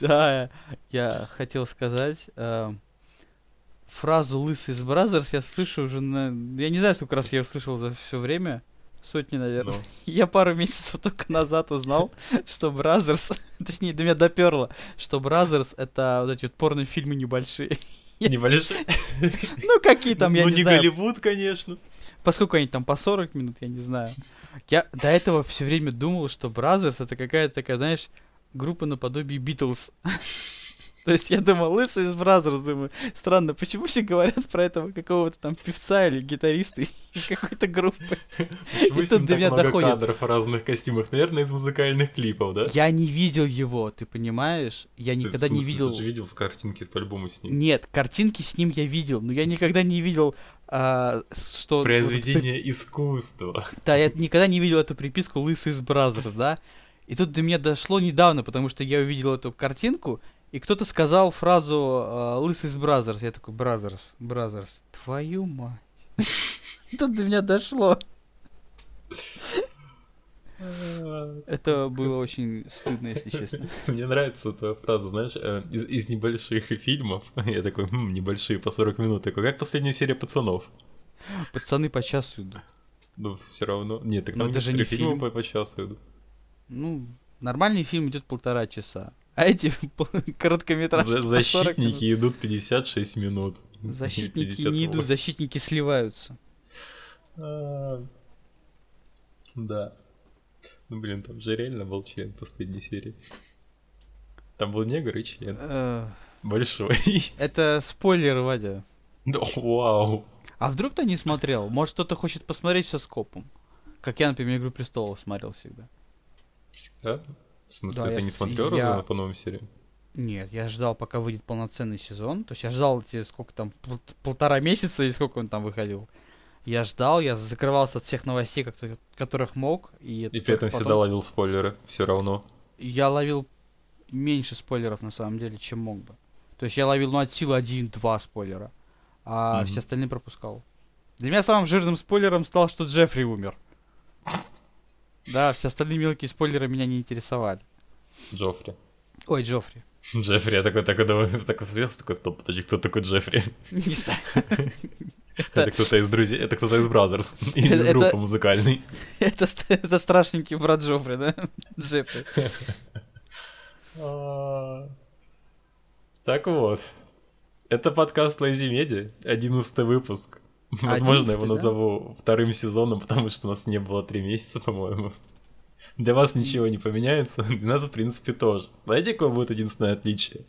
Да, я хотел сказать, э, фразу «Лысый из Brazzers» я слышу уже на... Я не знаю, сколько раз я услышал за все время. Сотни, наверное. Ну. Я пару месяцев только назад узнал, что Brazzers, точнее, до меня доперло, что Brazzers это вот эти вот порнофильмы небольшие. Небольшой. Ну, какие там, я ну, не не знаю. Голливуд, конечно. Поскольку они там по 40 минут, я не знаю. Я до этого все время думал, что Brazzers это какая-то такая, знаешь, группа наподобие Битлз. То есть я думал, лысый из Brazzers, думаю, странно, почему все говорят про этого какого-то там певца или гитариста из какой-то группы? Почему И тут до меня доходит. кадров в разных костюмах? Наверное, из музыкальных клипов, да? Я не видел его, ты понимаешь? Я Ты, никогда не смысле, видел... Ты же видел в картинке по альбому с ним? Нет, картинки с ним я видел, но я никогда не видел, а, что... вот Произведение искусства. Да, я никогда не видел эту приписку «Лысый из Brazzers», да? И тут до меня дошло недавно, потому что я увидел эту картинку, и кто-то сказал фразу э, «Лысый из Brazzers». Я такой «Brazzers, Brazzers». Твою мать. Тут до меня дошло. Это было очень стыдно, если честно. Мне нравится твоя фраза, знаешь, э, из, из небольших фильмов. Я такой, «М, небольшие, по 40 минут. Такой, как последняя серия пацанов? Пацаны по часу идут. Ну, все равно. Нет, так Но там это же некоторые не фильмы фильм. по, по часу идут. Ну, нормальный фильм идет полтора часа. А эти короткометражки За- по 40 минут. защитники идут 56 минут. Защитники 58. не идут, защитники сливаются. А, Да. Ну, блин, там же реально был член последней серии. Там был негр и член. Э, Большой. Это спойлер, Вадя. Да, Вау. А вдруг кто не смотрел? Может, кто-то хочет посмотреть все скопом? Как я, например, «Игру престолов» смотрел всегда. Да? В смысле, Да, ты я не смотрел я- по новым сериям? Нет, я ждал, пока выйдет полноценный сезон. То есть я ждал эти, сколько там, пол- полтора месяца и сколько он там выходил. Я ждал, я закрывался от всех новостей, как- которых мог. И, И при этом потом всегда ловил спойлеры, все равно. Я ловил меньше спойлеров, на самом деле, чем мог бы. То есть я ловил, ну, от силы один-два спойлера. А Мгм. все остальные пропускал. Для меня самым жирным спойлером стал, что Джеффри умер. Да, все остальные мелкие спойлеры меня не интересовали. Джоффри. Ой, Джоффри. Джеффри, я такой, такой, думаю, такой взял, такой, стоп, подожди, кто такой Джеффри? Не знаю. Это кто-то из друзей, это кто-то из Brazzers, из группы музыкальной. Это страшненький брат Джоффри, да? Джеффри. А. Так вот, это подкаст Lazy Media, 11 выпуск. Возможно, я его 11-й, да? назову вторым сезоном, потому что у нас не было три месяца, по-моему. Для вас ничего не поменяется, для нас, в принципе, тоже. Знаете, какое будет единственное отличие?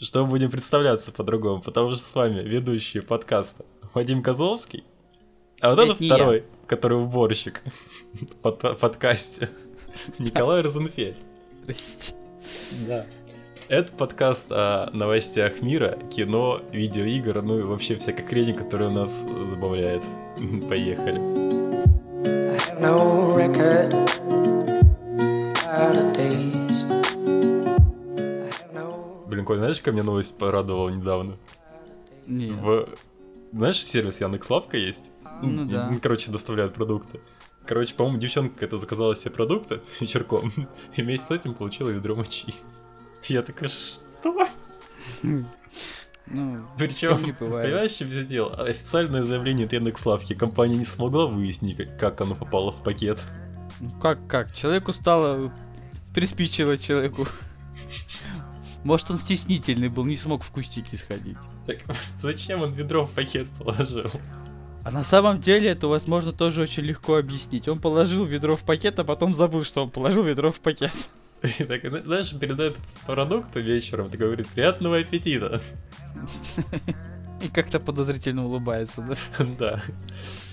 Что мы будем представляться по-другому, потому что с вами ведущие подкаста Вадим Козловский, а вот Это это не я. второй, который уборщик под по- подкасте, Николай Розенфельд. Здрасте. Да. Это подкаст о новостях мира, кино, видеоигр, ну и вообще всякой хрени, которая нас забавляет. Поехали. No record no Блин, Коль, знаешь, ко мне новость порадовала недавно? Нет. В... Знаешь, сервис Яндекс.Лавка есть? Ну да. Короче, доставляют продукты. Короче, по-моему, девчонка какая-то заказала себе продукты вечерком, и вместе с этим получила ведро мочи. Я такая, что? Ну, Причем, не бывает. понимаешь, чем все дело? Официальное заявление от Яндекс.Лавки компания не смогла выяснить, как- как оно попало в пакет. Ну как, как? Человеку стало... Приспичило человеку. Может, он стеснительный был, не смог в кустики сходить. Так зачем он ведро в пакет положил? А на самом деле это возможно тоже очень легко объяснить. Он положил ведро в пакет, а потом забыл, что он положил ведро в пакет. И так, знаешь, передает продукты вечером, такой говорит, приятного аппетита. И как-то подозрительно улыбается, да? Да.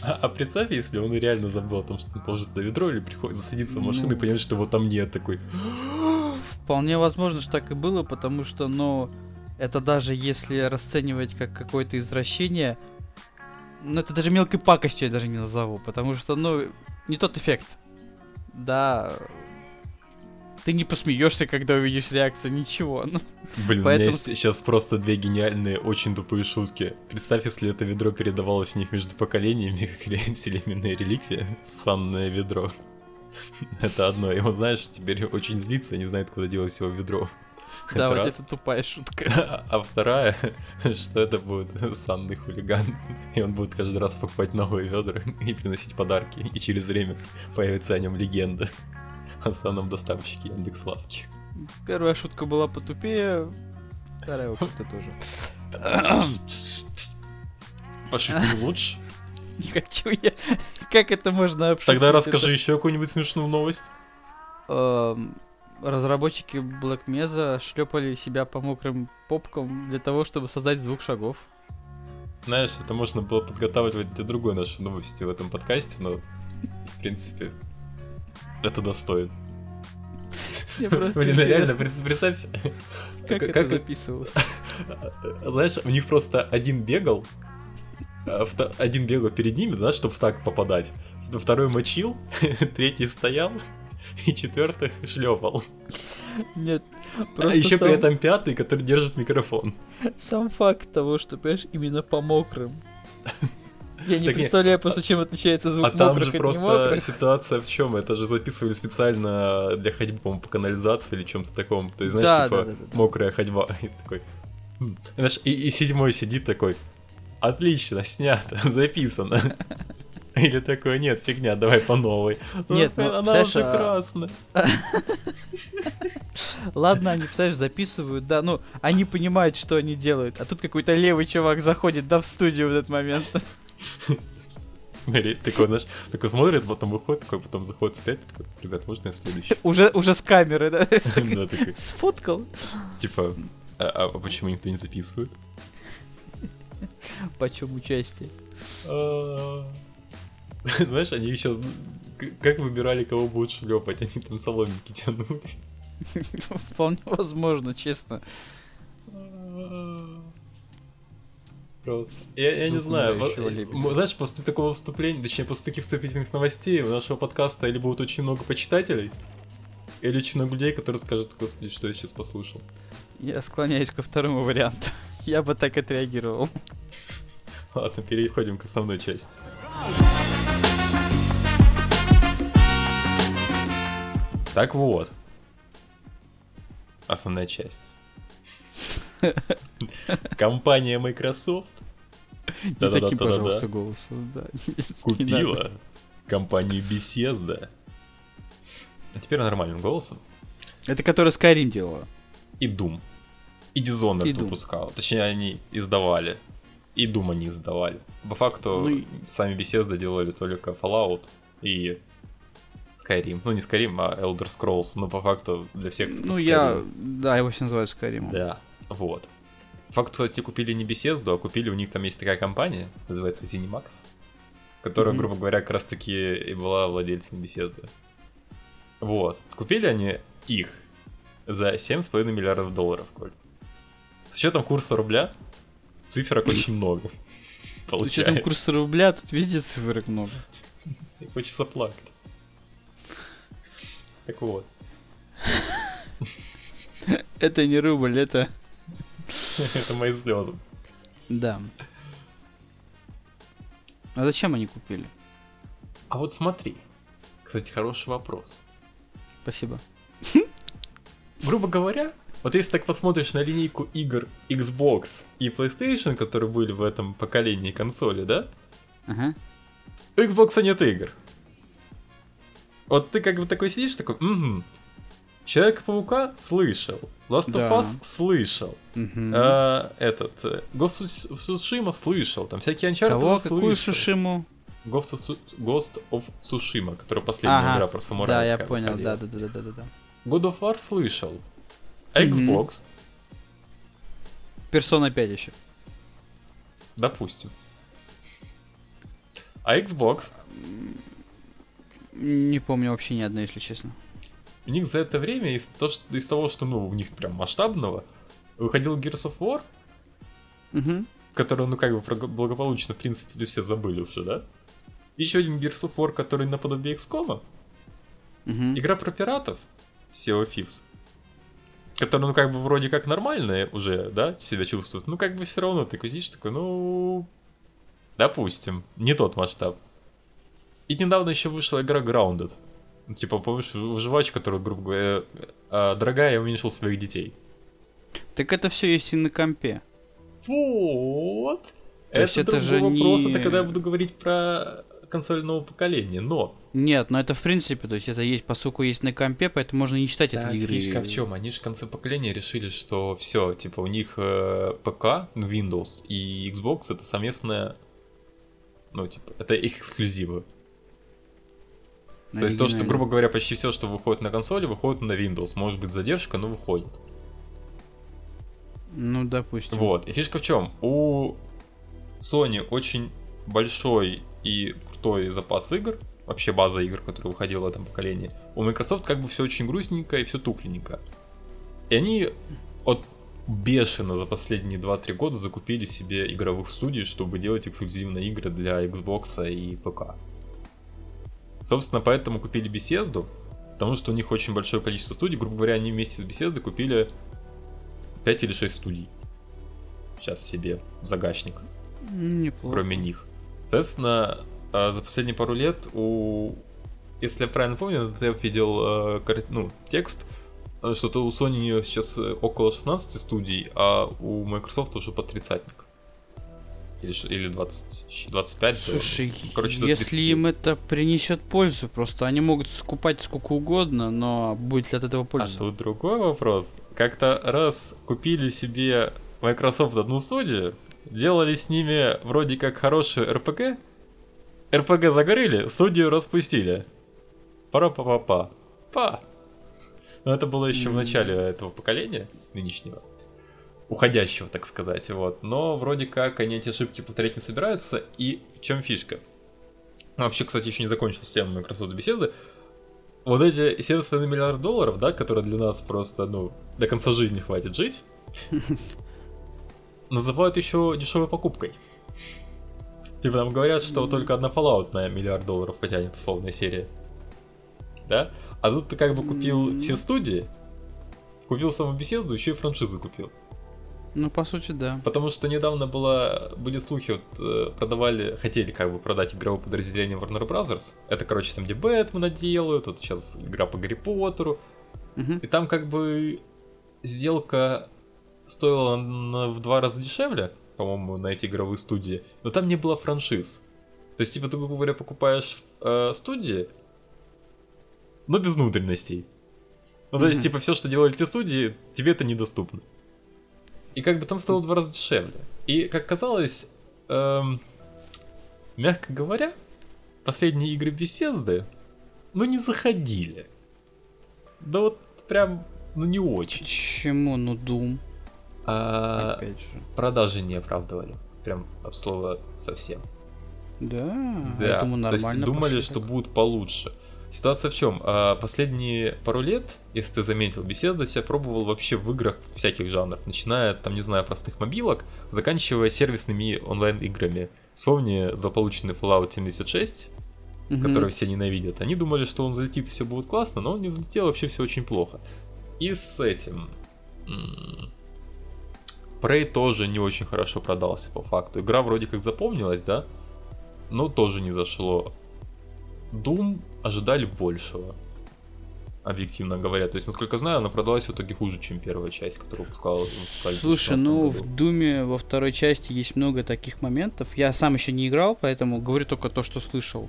А, а представь, если он реально забыл о том, что он положит на ведро, или приходит садиться в машину Ну. и понимает, что его там нет, такой. Вполне возможно, что так и было, потому что, ну, это даже если расценивать как какое-то извращение, ну, это даже мелкой пакостью я даже не назову, потому что, ну, не тот эффект. Да, ты не посмеешься, когда увидишь реакцию, ничего. Ну, Блин, Поэтому- у меня есть сейчас просто две гениальные, очень тупые шутки. Представь, если это ведро передавалось у них между поколениями, как селеменная реликвия, санное ведро. Это одно. И он, знаешь, теперь очень злится не знает, куда делать его ведро. Да, вот раз. это тупая шутка. А вторая, что это будет санный хулиган. И он будет каждый раз покупать новые ведра и приносить подарки. И через время появится о нем легенда о санном доставщике Яндекс.Лавки. Первая шутка была потупее, вторая, в общем-то, тоже. Пошути лучше. Не хочу я. Как это можно обшутить? Тогда Это, расскажи еще какую-нибудь смешную новость. эм, Разработчики Black Mesa шлепали себя по мокрым попкам для того, чтобы создать звук шагов. Знаешь, это можно было подготавливать для другой нашей новости в этом подкасте, но, в принципе, это достоин. Мне просто Блин, реально, представь, как как- это как- записывалось. знаешь, у них просто один бегал, а один бегал перед ними, да, чтобы в так попадать. Второй мочил, третий стоял, и четвертый шлепал. Нет, А просто еще сам, при этом пятый, который держит микрофон. сам факт того, что, понимаешь, именно по мокрым. Я не Так не- представляю просто, чем отличается звук А там же просто ситуация в чем? Это же записывали специально для ходьбы, по-моему, по канализации или чем-то таком. То есть, знаешь, Да, типа да, да, мокрая ходьба. И такой. «Хм». Знаешь, и, и седьмой сидит такой. Отлично, снято, записано. Или такой, нет, фигня, давай по новой. Нет, ну, она уже а- красная. Ладно, они, представляешь, записывают, да, ну, они понимают, что они делают. А тут какой-то левый чувак заходит, да, в студию в этот момент. Такой, знаешь, такой смотрит, потом выходит, такой, потом заходит опять, такой, ребят, можно я следующий? Уже, уже с камеры, да? Да, такой, Сфоткал. Типа, а а почему никто не записывает? Почем участие? А, Знаешь, они еще как выбирали, кого будут шлепать, они там соломинки тянули. Вполне возможно, честно. Просто. Я, я не знаю, вот, м, знаешь, после такого вступления, точнее, после таких вступительных новостей у нашего подкаста или будет очень много почитателей, или очень много людей, которые скажут, господи, что я сейчас послушал. Я склоняюсь ко второму варианту. Я бы так отреагировал. Ладно, переходим к основной части. Так вот. Основная часть. Компания Microsoft Не таким, пожалуйста, голосом, да. Купила компанию Bethesda. А теперь нормальным голосом. Это который Skyrim делала. И Doom. И Dishonored И Doom. выпускал. Точнее, они издавали. И Doom они издавали. По факту, Ну и- сами Bethesda делали только Fallout и Skyrim. Ну, не Skyrim, а Elder Scrolls. Но по факту для всех... Ну, я... Да, его все называют Skyrim. Да, вот. По факту, кстати, купили не Bethesda, а купили, у них там есть такая компания, называется Zenimax, которая, Мгм. грубо говоря, как раз таки и была владельцем Bethesda. Вот. Купили они их за 7,5 миллиардов долларов, Коль. С учетом курса рубля, циферок очень много. С учетом Получается. курса рубля, тут везде цифрок много. И Хочется плакать. Так вот. Это не рубль, это... Это мои слезы. Да. А зачем они купили? А вот смотри. Кстати, хороший вопрос. Спасибо. грубо говоря, вот если так посмотришь на линейку игр Xbox и PlayStation, которые были в этом поколении консоли, да? Ага. У Xbox нет игр. Вот ты как бы такой сидишь, такой, угу. Человека-паука слышал. Last of Да. Us слышал. Мгм. А, этот, э, Ghost of Tsushima слышал. Там всякие Uncharted Кого? слышал. Какую шушиму? Ghost of, Ghost of Tsushima, которая последняя Ага. игра про самурая. Да, я понял, да, да, да, да, да, да. God of War слышал. Xbox, Персона 5 еще. допустим. А Xbox, Не помню вообще ни одной, если честно. У них за это время из, то, что- из того, что ну, у них прям масштабного, выходил Gears of War, Угу. который, ну, как бы благополучно, в принципе, все забыли уже, да? Еще один Gears of War, который наподобие XCOM. Угу. Игра про пиратов, Sea of Thieves. Которая, ну, как бы, вроде как нормальная уже, да, себя чувствует. Ну, как бы, все равно ты сидишь такой, ну... Допустим, не тот масштаб. И недавно еще вышла игра Grounded. Типа, помнишь, выживач, который, грубо говоря, а, дорогая, я уменьшил своих детей. Так это все есть и на компе. Вот. То это это же вопрос, не- это когда я буду говорить про консоль нового поколения, но... Нет, но это в принципе, то есть это есть, поскольку есть на компе, поэтому можно не считать это Так, игры. фишка в чем? Они же в конце поколения решили, что все, типа у них э, ПК, ну, Windows и Xbox это совместная, ну, типа, это их эксклюзивы. То есть то, что, грубо говоря, почти все, что выходит на консоли, выходит на Windows. Может быть задержка, но выходит. Ну, допустим. Вот. И фишка в чем? У Sony очень большой и крутой запас игр, вообще база игр, которая выходила в этом поколении. У Microsoft как бы все очень грустненько и все тухленько. И они от бешено за последние 2-3 года закупили себе игровых студий, чтобы делать эксклюзивные игры для Xbox и ПК. Собственно, поэтому купили Bethesda, потому что у них очень большое количество студий. Грубо говоря, они вместе с Bethesda купили 5 или 6 студий. Сейчас себе в загашник Неплохо. кроме них. Соответственно, э, за последние пару лет у... Если я правильно помню, я видел э, ну, текст, э, что-то у Sony сейчас около 16 студий, а у Microsoft уже по тридцатник. Или, или 20, 25. да. Слушай, Короче, до если 30. им это принесет пользу, просто они могут скупать сколько угодно, но будет ли от этого А польза? тут другой вопрос. Как-то раз купили себе Microsoft одну студию, делали с ними вроде как хорошую РПГ, РПГ закрыли, студию распустили. пара па па па па Но это было еще в М. начале этого поколения нынешнего. Уходящего, так сказать, вот. Но вроде как они эти ошибки повторять не собираются. И в чем фишка? Ну, Вообще, кстати, еще не закончил с темой Microsoft Bethesda. Вот эти 7,5 миллиардов долларов, да, которые для нас просто, ну, до конца жизни хватит жить, называют еще дешевой покупкой. Типа нам говорят, что только одна Fallout на миллиард долларов потянет условная серия. Да? А тут ты как бы купил все студии, купил саму беседу, еще и франшизы купил. Ну, по сути, да. Потому что недавно было, были слухи, вот э, продавали, хотели как бы продать игровое подразделение Warner Brothers. Это, короче, там где Бэтмена делают, тут сейчас игра по Гарри Поттеру. Мгм. И там как бы сделка стоила в два раза дешевле, по-моему, на эти игровые студии, но там не было франшиз. То есть, типа, ты, грубо говоря, покупаешь э, студии, но без внутренностей. Ну, то есть, типа, все, что делали эти студии, тебе это недоступно. И как бы там стоило в два раза дешевле. И, как казалось, эм, мягко говоря, последние игры Bethesda, ну, не заходили. Да вот прям, ну, не очень. Почему? Ну, Doom, А, опять же. продажи не оправдывали. Прям от слова совсем. Да, Да, я думаю, то есть нормально думали, что так. будут получше. Ситуация в чем? Последние пару лет, если ты заметил, Bethesda себя пробовал вообще в играх всяких жанров, начиная, там, не знаю, простых мобилок, заканчивая сервисными онлайн-играми. Вспомни заполученный Fallout 76, Мгм. который все ненавидят. Они думали, что он взлетит и все будет классно, но он не взлетел, вообще все очень плохо. И с этим... Prey тоже не очень хорошо продался по факту. Игра вроде как запомнилась, да? Но тоже не зашло. Doom ожидали большего. Объективно говоря. То есть, насколько знаю, она продалась в итоге хуже, чем первая часть, которую выпускала. выпускали в Слушай, 2016 ну году. в Думе во второй части есть много таких моментов. Я сам еще не играл, поэтому говорю только то, что слышал.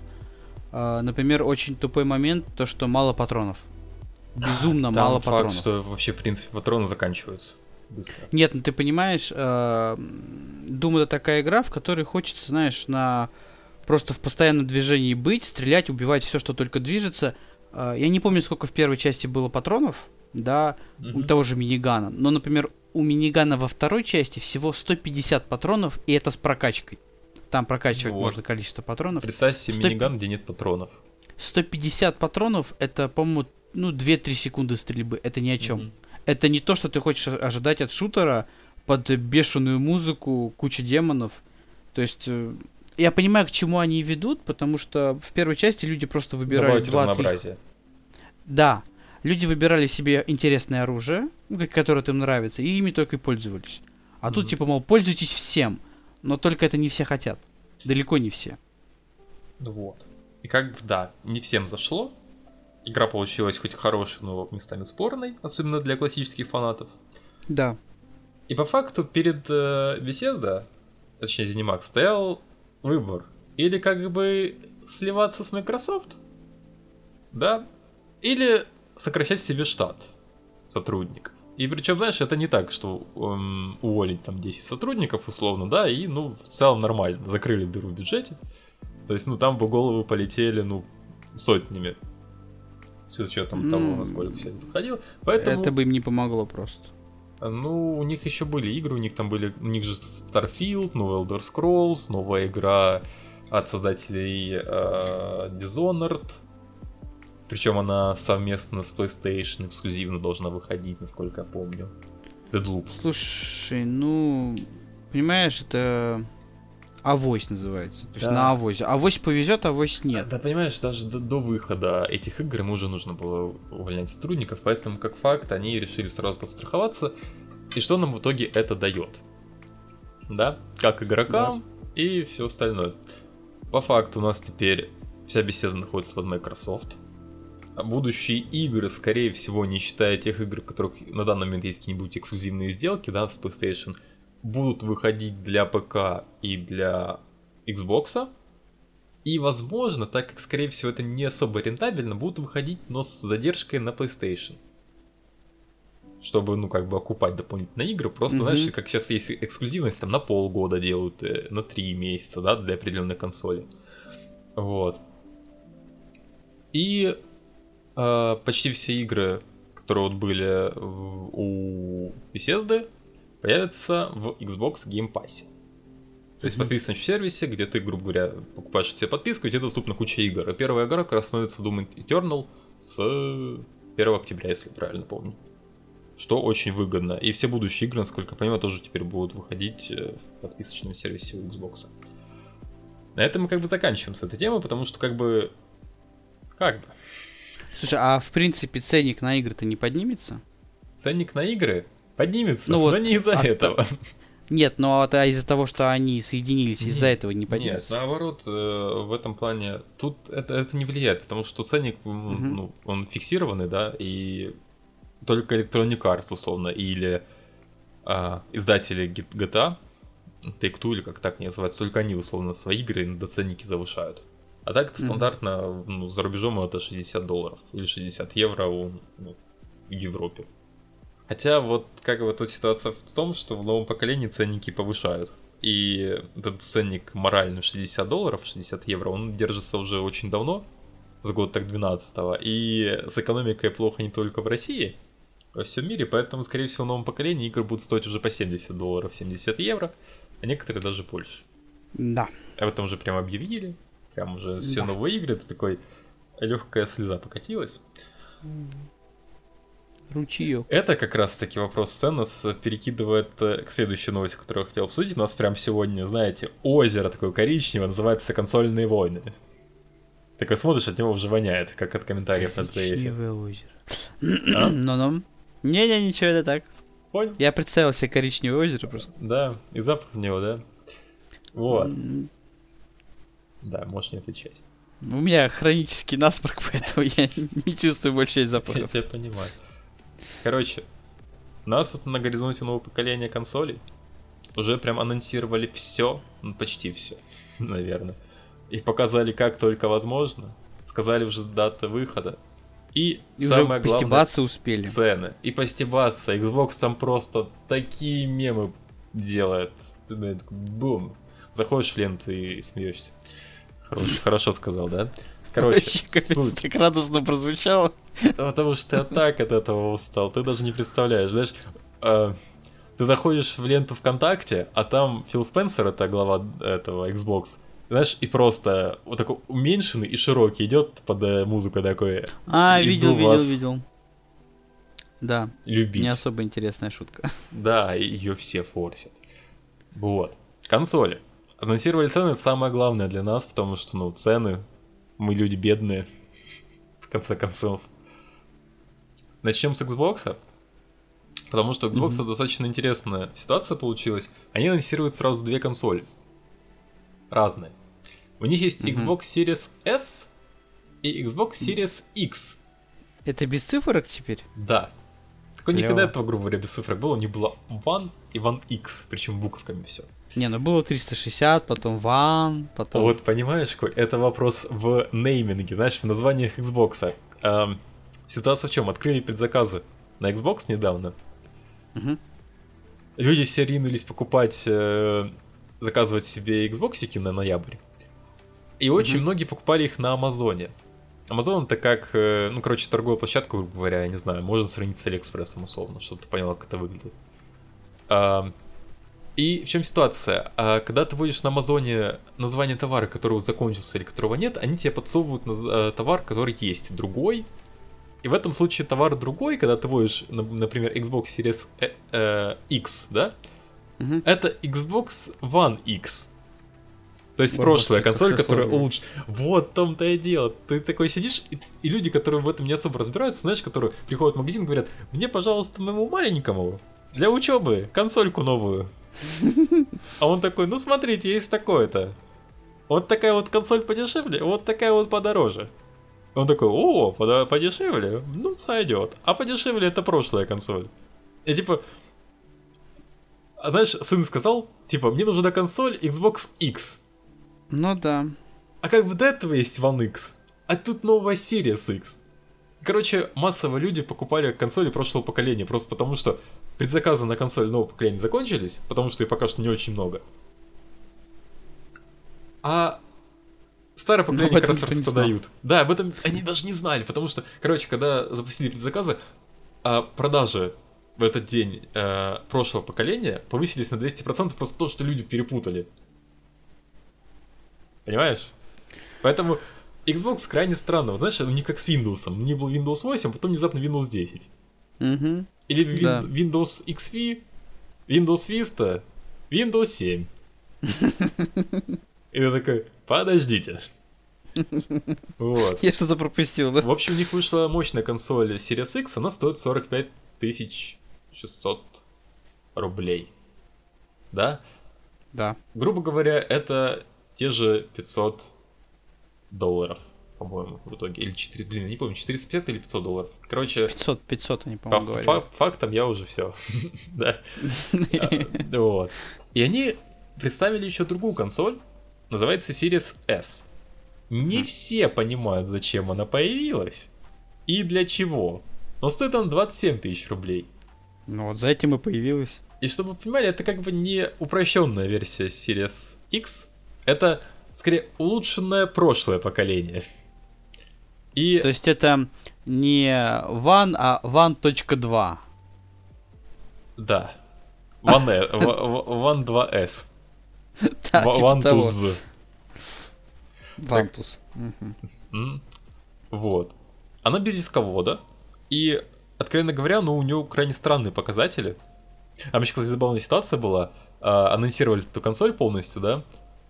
А, например, очень тупой момент, то, что мало патронов. Безумно Там мало факт, патронов. что вообще, в принципе, патроны заканчиваются быстро. Нет, ну ты понимаешь, Doom это такая игра, в которой хочется, знаешь, на просто в постоянном движении быть, стрелять, убивать все, что только движется. Э, я не помню, сколько в первой части было патронов, да, у Мгм. того же минигана. Но, например, у минигана во второй части всего 150 патронов, и это с прокачкой. Там прокачивать Вот. можно количество патронов. Представь себе Сто- миниган, где нет патронов. 150 патронов это, по-моему, ну, 2-3 секунды стрельбы. Это ни о чем. Мгм. Это не то, что ты хочешь ожидать от шутера под бешеную музыку, куча демонов. То есть, э, я понимаю, к чему они ведут, потому что в первой части люди просто выбирали Добавить два разнообразие. Да, люди выбирали себе интересное оружие, ну, которое им нравится, и ими только и пользовались. А тут типа, мол, пользуйтесь всем, но только это не все хотят. Далеко не все. Вот. И как бы, да, не всем зашло. Игра получилась хоть хорошей, но местами спорной, особенно для классических фанатов. Да. И по факту перед э, Bethesda, точнее Zenimax, стоял выбор. Или как бы сливаться с Microsoft, да, или сокращать себе штат сотрудников. И причем, знаешь, это не так, что эм, уволить там 10 сотрудников условно, да, и, ну, в целом нормально, закрыли дыру в бюджете. То есть, ну, там бы головы полетели, ну, сотнями. С учетом того, Ну, насколько все это подходило. Поэтому... Это бы им не помогло просто. Ну, у них еще были игры, у них там были, у них же Starfield, новый Elder Scrolls, новая игра от создателей э, Dishonored. Причем она совместно с PlayStation эксклюзивно должна выходить, насколько я помню. Deadloop. Слушай, ну, понимаешь, это авось называется. То есть Да. на авось. Авось повезет, авось нет. Да, понимаешь, даже до, до выхода этих игр ему уже нужно было увольнять сотрудников, поэтому, как факт, они решили сразу подстраховаться. И что нам в итоге это дает? Да? Как игрокам и все остальное. По факту у нас теперь вся беседа находится под Microsoft. А будущие игры, скорее всего, не считая тех игр, в которых на данный момент есть какие-нибудь эксклюзивные сделки, да, с PlayStation, будут выходить для ПК и для Xbox. И, возможно, так как, скорее всего, это не особо рентабельно, будут выходить, но с задержкой на PlayStation. Чтобы, ну, как бы окупать дополнительные игры. Просто, Мгм. знаешь, как сейчас есть эксклюзивность, там на полгода делают, э, на три месяца, да, для определенной консоли. Вот. И э, почти все игры, которые вот были у Bethesda, появятся в Xbox Game Pass. То есть подписываешь в сервисе, где ты, грубо говоря, покупаешь себе подписку, и тебе доступна куча игр. И первая игра как раз становится Doom Eternal с 1 октября, если правильно помню. Что очень выгодно. И все будущие игры, насколько я понимаю, тоже теперь будут выходить э, в подписочном сервисе у Xbox. На этом мы как бы заканчиваем с этой темой, потому что как бы... Как бы... Слушай, а в принципе ценник на игры-то не поднимется? Ценник на игры поднимется, Ну но вот не из-за от- этого. Нет, но это из-за того, что они соединились, из-за Нет, этого не Нет, поднимется. наоборот, э, в этом плане тут это, это не влияет, потому что ценник, Мгм. ну, он фиксированный, да, и только Electronic Arts, условно, или а, издатели GTA, Take-Two, или как так они называются, только они, условно, свои игры на ценники завышают. А так это Мгм. стандартно, ну, за рубежом это 60 долларов или 60 евро у, ну, в Европе. Хотя вот как бы тут ситуация в том, что в новом поколении ценники повышают. И этот ценник моральный 60 долларов, 60 евро, он держится уже очень давно, с года так 12 И с экономикой плохо не только в России, во всем мире, поэтому, скорее всего, в новом поколении игры будут стоить уже по 70 долларов, 70 евро, а некоторые даже больше. Да. Об этом уже прям объявили, прям уже все Да. новые игры, это такой легкая слеза покатилась. Ручеек. Это как раз таки вопрос Сеннес перекидывает э, к следующей новости, которую я хотел обсудить. У нас прям сегодня, знаете, озеро такое коричневое, называется «Консольные войны». Такой смотришь, от него уже воняет, как от комментариев на ТФ. Коричневое озеро. А? Ну-ну. Не-не, ничего, это так. Понял? Я представил себе коричневое озеро просто. Да, и запах в него, да? Вот, да, можешь не отвечать. У меня хронический насморк, поэтому я не чувствую больше Я запахов. тебя понимаю. Короче, у нас тут на горизонте нового поколения консолей. Уже прям анонсировали все, ну почти все, наверное. И показали как только возможно. Сказали уже дата выхода. И, И уже самое главное, постебаться успели. цены. И постебаться. Xbox там просто такие мемы делает. Ты ну, такой, бум. Заходишь в ленту и смеешься. Хорошо, хорошо сказал, да? Короче, суть. так радостно прозвучало. Потому что ты так от этого устал, ты даже не представляешь, знаешь, э, ты заходишь в ленту ВКонтакте, а там Фил Спенсер, это глава этого Xbox, знаешь, и просто вот такой уменьшенный и широкий идет под э, музыку такой А, Иду видел, видел, видел. Да, любить. не особо интересная шутка. Да, ее все форсят. Вот. Консоли. Анонсировали цены, это самое главное для нас, потому что, ну, цены, мы люди бедные, в конце концов. Начнем с Xbox. Потому что у Xbox Мгм. достаточно интересная ситуация получилась. Они анонсируют сразу две консоли. Разные. У них есть Мгм. Xbox Series S и Xbox Series X. Это без цифрок теперь? Да. Так у них Клево. до этого, грубо говоря, без цифрок было, у них было One и One X, причем буковками все. Не, ну было 360, потом One, потом... Вот понимаешь, Коль, это вопрос в нейминге, знаешь, в названиях Xbox. Эм, ситуация в чем? Открыли предзаказы на Xbox недавно. Мгм. Люди все ринулись покупать, э, заказывать себе Xboxики на ноябрь. И очень Мгм. многие покупали их на Амазоне. Амазон это как, э, ну, короче, торговая площадка, грубо говоря, я не знаю, можно сравнить с Алиэкспрессом условно, чтобы ты поняла, как это выглядит. А, и в чем ситуация? А, когда ты вводишь на Амазоне название товара, которого закончился или которого нет, они тебе подсовывают э, товар, который есть, другой. И в этом случае товар другой, когда ты вводишь, на- например, Xbox Series э, э, X, да, Мгм. это Xbox One X. То есть Ой, прошлая консоль, которая улучшена. Вот в том-то и дело. Ты такой сидишь, и, и люди, которые в этом не особо разбираются, знаешь, которые приходят в магазин, говорят, мне, пожалуйста, моему маленькому для учебы консольку новую. А он такой, ну смотрите, есть такое-то. Вот такая вот консоль подешевле, вот такая вот подороже. Он такой, о, подешевле? Ну, сойдет. А подешевле это прошлая консоль. И типа, а знаешь, сын сказал, типа, мне нужна консоль Xbox X. Ну да. А как бы до этого есть One X, а тут новая Series X. Короче, массово люди покупали консоли прошлого поколения, просто потому что предзаказы на консоль нового поколения закончились, потому что их пока что не очень много. А старое Но поколение как раз распродают. Да, об этом они даже не знали, потому что, короче, когда запустили предзаказы, а продажи в этот день э, прошлого поколения повысились на 200% просто то, что люди перепутали. Понимаешь? Поэтому Xbox крайне странно. Вот знаешь, у них как с Windows. Не был Windows 8, потом внезапно Windows 10. Мгм. Или Да. Windows XP, Windows Vista, Windows 7. И ты такой, подождите. Вот. Я что-то пропустил, да? В общем, у них вышла мощная консоль Series X, она стоит 45 600 рублей. Да? Да. Грубо говоря, это те же 500 долларов, по-моему, в итоге. Или 4, блин, я не помню, 450 или 500 долларов. Короче, 500, 500 они, по, по-моему, говорили. фа- фактом я уже все. Да. Вот. И они представили еще другую консоль, называется Series S. Не все понимают, зачем она появилась и для чего. Но стоит она 27 тысяч рублей. Ну вот за этим и появилась. И чтобы вы понимали, это как бы не упрощенная версия Series X, это скорее улучшенное прошлое поколение. И То есть это не One, а One.2. да, One, One 2S, Да, One. 2Z. Вантус. Вот. Она без дисковода. И, откровенно говоря, ну, у нее крайне странные показатели. А мне, кстати, забавная ситуация была. А, анонсировали эту консоль полностью, да?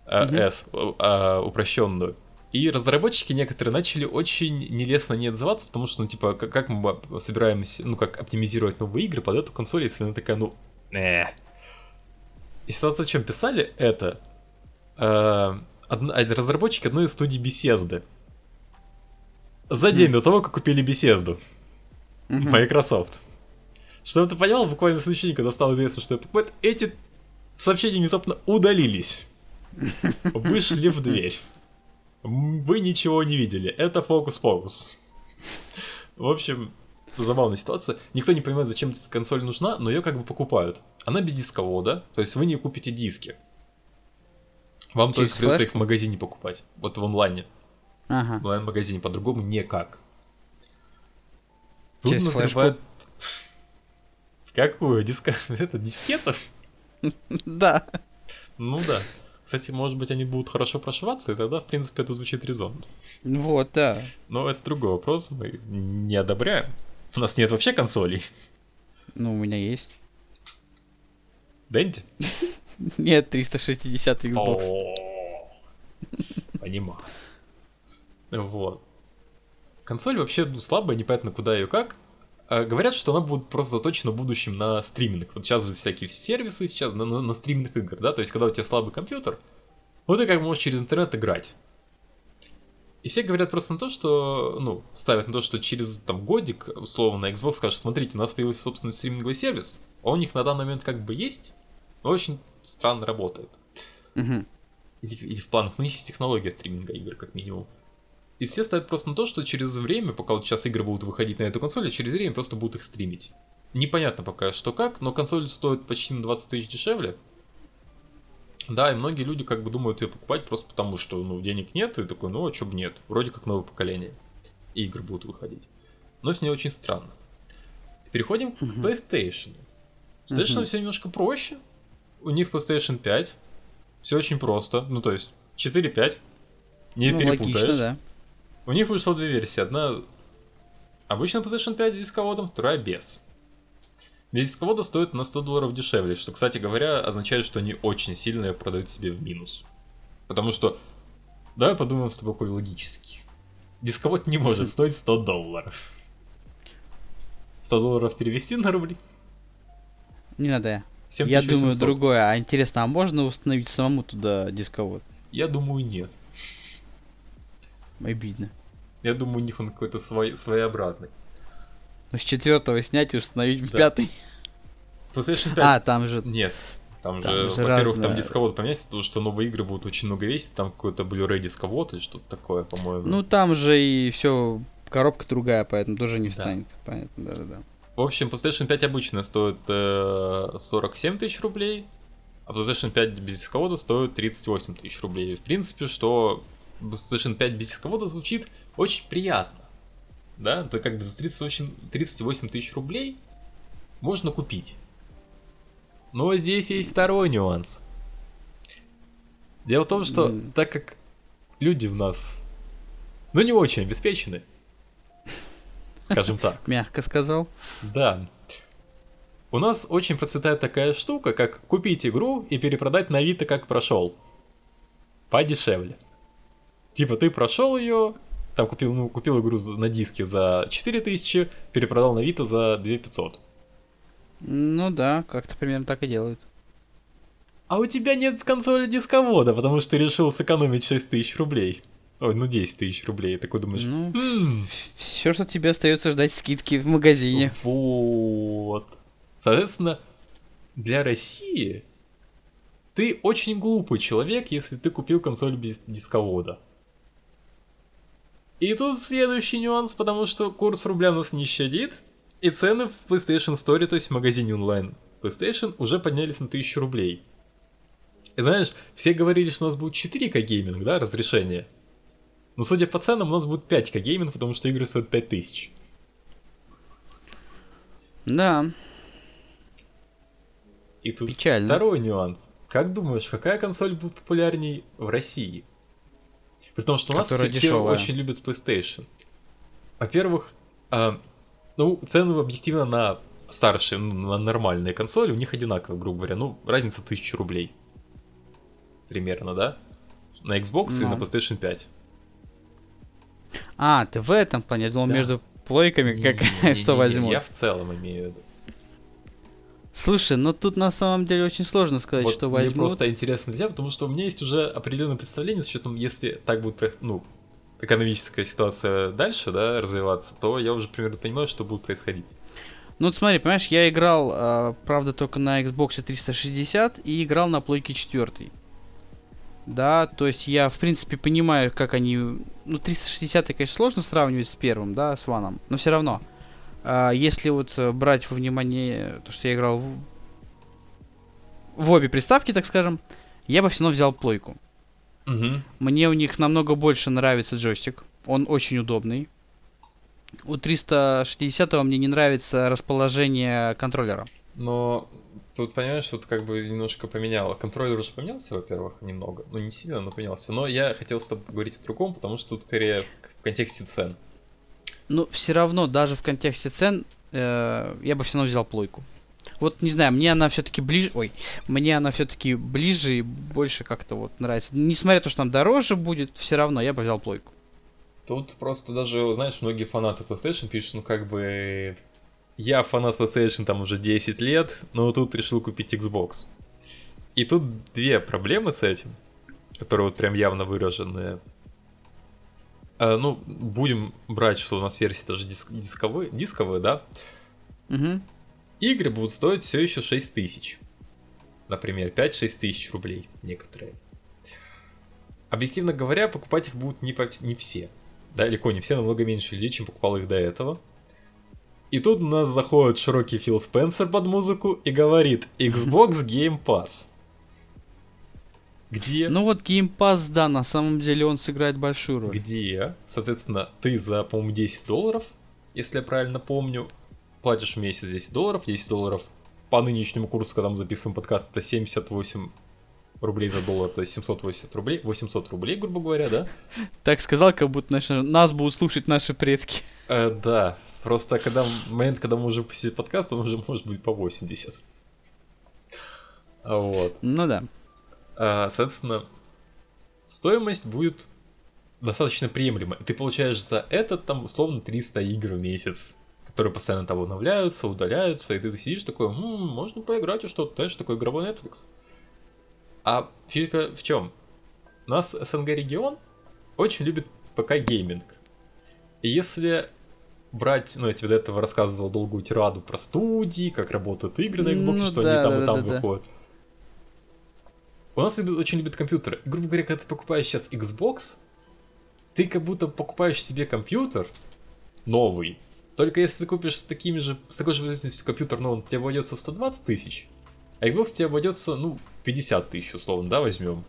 А. S, а, упрощенную. И разработчики некоторые начали очень нелестно не отзываться, потому что, ну, типа, как, как мы собираемся, ну, как оптимизировать новые игры под эту консоль, если она такая, ну, э. И ситуация чем? Писали это э, одна- разработчики одной из студий Bethesda. За день до того, как купили Bethesda. Мгм. Microsoft. Чтобы ты понимал, буквально следующий день, когда стало известно, что эти сообщения внезапно удалились. Вышли в дверь. Вы ничего не видели. Это фокус-покус. В общем, забавная ситуация. Никто не понимает, зачем эта консоль нужна, но ее как бы покупают. Она без дисковода, то есть вы не купите диски. Вам Через только придется их в магазине покупать. Вот в онлайне. Ага. В онлайн-магазине по-другому никак. Тут Через назревает... Какую? Диска... Это дискету? Да. Ну да. Кстати, может быть, они будут хорошо прошиваться, и тогда, в принципе, это звучит резонно. Вот, да. Но это другой вопрос, мы не одобряем. У нас нет вообще консолей. Ну, у меня есть. Дэнди? Нет, 360 Xbox. Понимаю. Вот. Консоль вообще ну, слабая, непонятно куда и как. А, Говорят, что она будет просто заточена в будущем на стриминг. Вот сейчас вот всякие сервисы сейчас на, на, на стриминг игр, да, то есть когда у тебя слабый компьютер, вот ты как можешь через интернет играть. И все говорят просто на то, что, ну, ставят на то, что через там годик, условно, Xbox скажет, смотрите, у нас появился собственный стриминговый сервис, а у них на данный момент как бы есть, но очень странно работает. Мгм. Или, или в планах, ну, у них есть технология стриминга игр, как минимум. И все ставят просто на то, что через время, пока вот сейчас игры будут выходить на эту консоль, а через время просто будут их стримить. Непонятно пока что как, но консоль стоит почти на 20 тысяч дешевле. Да, и многие люди как бы думают ее покупать просто потому, что ну, денег нет, и такой, ну а чё бы нет, вроде как новое поколение. И игры будут выходить. Но с ней очень странно. Переходим к. PlayStation. PlayStation Мгм. все немножко проще. У них PlayStation 5. Все очень просто. Ну, то есть, 4-5. Не Ну, перепутаешь. логично, да. У них вышло две версии. Одна обычно PlayStation 5 с дисководом, вторая без. Без дисковода стоит на 100 долларов дешевле, что, кстати говоря, означает, что они очень сильно её продают себе в минус. Потому что, давай подумаем с тобой логически. Дисковод не может стоить 100 долларов. 100 долларов перевести на рубли? Не надо я. 7800. Я думаю другое. А интересно, а можно установить самому туда дисковод? Я думаю, нет. Обидно. Я думаю, у них он какой-то свой, своеобразный. Ну, с четвертого снять и установить в Да. пятый. PlayStation 5 А, там же... Нет. Там, Там же, же во-первых, там разное. дисковод поменяется, потому что новые игры будут очень много весить, там какой-то Blu-ray дисковод или что-то такое, по-моему. Ну, там же и все, коробка другая, поэтому тоже не Да. встанет. Понятно, да-да-да. В общем, PlayStation 5 обычно стоит э, 47 тысяч рублей, а PlayStation 5 без дисковода стоит 38 тысяч рублей. В принципе, что PlayStation 5 без дисковода звучит очень приятно. Да, это как бы за 38, 38 тысяч рублей можно купить. Но здесь есть второй нюанс. Дело в том, что так как люди в нас, ну не очень обеспечены, скажем так, Мягко сказал. да. У нас очень процветает такая штука, как купить игру и перепродать на Авито как прошел. Подешевле. Типа ты прошел ее, там купил, ну, купил игру на диске за 4000, перепродал на Авито за 2500. Ну да, как-то примерно так и делают. А у тебя нет консоли дисковода, потому что ты решил сэкономить 6 тысяч рублей. Ой, ну 10 тысяч рублей. Такой думаешь, Ну, «М, все, что тебе остается ждать скидки в магазине. Вот. Соответственно, для России ты очень глупый человек, если ты купил консоль без дисковода. И тут следующий нюанс, потому что курс рубля нас не щадит, и цены в PlayStation Store, то есть в магазине онлайн PlayStation, уже поднялись на 1000 рублей. И знаешь, все говорили, что у нас будет 4К гейминг, да, разрешение. Но судя по ценам, у нас будет 5К гейминг, потому что игры стоят 5000. Да, И тут Печально. второй нюанс. Как думаешь, какая консоль будет популярней в России? При том, что у нас все, все очень любят PlayStation. Во-первых, а, ну, цены объективно на старшие, ну, на нормальные консоли у них одинаковые, грубо говоря. Ну, разница 1000 рублей. Примерно, да? На Xbox и Ну. на PlayStation 5. А, ты в этом плане. Я думал, Да. между плойками как Не-не-не-не, что возьмут. Я в целом имею в виду. Слушай, ну тут на самом деле очень сложно сказать, Вот что мне возьмут. просто интересно взять, потому что у меня есть уже определенное представление с учетом, если так будет, ну, экономическая ситуация дальше, да, развиваться, то я уже примерно понимаю, что будет происходить. Ну вот смотри, понимаешь, я играл, а, правда, только на Xbox 360 и играл на плойке 4. Да, то есть я, в принципе, понимаю, как они... Ну, 360, конечно, сложно сравнивать с первым, да, с ваном, но все равно. А, если вот э, брать во внимание то, что я играл в, в обе приставки, так скажем, я бы все равно взял плойку. Угу. Мне у них намного больше нравится джойстик. Он очень удобный. У 360 мне не нравится расположение контроллера. Но тут понимаешь, тут как бы немножко поменяло. Контроллер уже поменялся, во-первых, немного. Ну, не сильно, но поменялся. Но я хотел с тобой поговорить о другом, потому что тут скорее в контексте цен. Но все равно, даже в контексте цен, э, я бы все равно взял плойку. Вот не знаю, мне она все-таки ближе. Ой, мне она все-таки ближе и больше как-то вот нравится. Несмотря на то, что там дороже будет, все равно я бы взял плойку. Тут просто даже, знаешь, многие фанаты PlayStation пишут, ну как бы я фанат PlayStation там уже 10 лет, но тут решил купить Xbox. И тут две проблемы с этим, которые вот прям явно выраженные. Э, ну, будем брать, что у нас версия даже диск- дисковые, дисковые, да? Мгм. Игры будут стоить все еще 6 тысяч. Например, 5-6 тысяч рублей некоторые. Объективно говоря, покупать их будут не, по- не все. Далеко не все, намного меньше людей, чем покупал их до этого. И тут у нас заходит широкий Фил Спенсер под музыку и говорит Xbox Game Pass. Где? Ну вот Game Pass, да, на самом деле он сыграет большую роль. где, соответственно, ты за, по-моему, 10 долларов, если я правильно помню, платишь в месяц 10 долларов, 10 долларов по нынешнему курсу, когда мы записываем подкаст, это 78 рублей за доллар, то есть 780 рублей, 800 рублей, грубо говоря, да? Так сказал, как будто наши, нас будут слушать наши предки. Э, да, просто когда момент, когда мы уже выпустили подкаст, он уже может быть по 80. А Вот. Ну да. А, соответственно, стоимость будет достаточно приемлемой. Ты получаешь за это там условно 300 игр в месяц, которые постоянно там обновляются, удаляются, и ты сидишь такой, «М, можно поиграть и что-то, знаешь, такой игровой Netflix. А фишка в чем? У нас СНГ регион очень любит ПК-гейминг. И если брать, ну я тебе до этого рассказывал долгую тираду про студии, как работают игры на Xbox, Ну что да, они там да, и там да, да. У нас любят- очень любят компьютеры. И, грубо говоря, когда ты покупаешь сейчас Xbox, ты как будто покупаешь себе компьютер новый. Только если ты купишь с такими же, с такой же производительностью компьютер, но он тебе обойдется в 120 тысяч, а Xbox тебе обойдется, ну, 50 тысяч, условно, да, возьмем.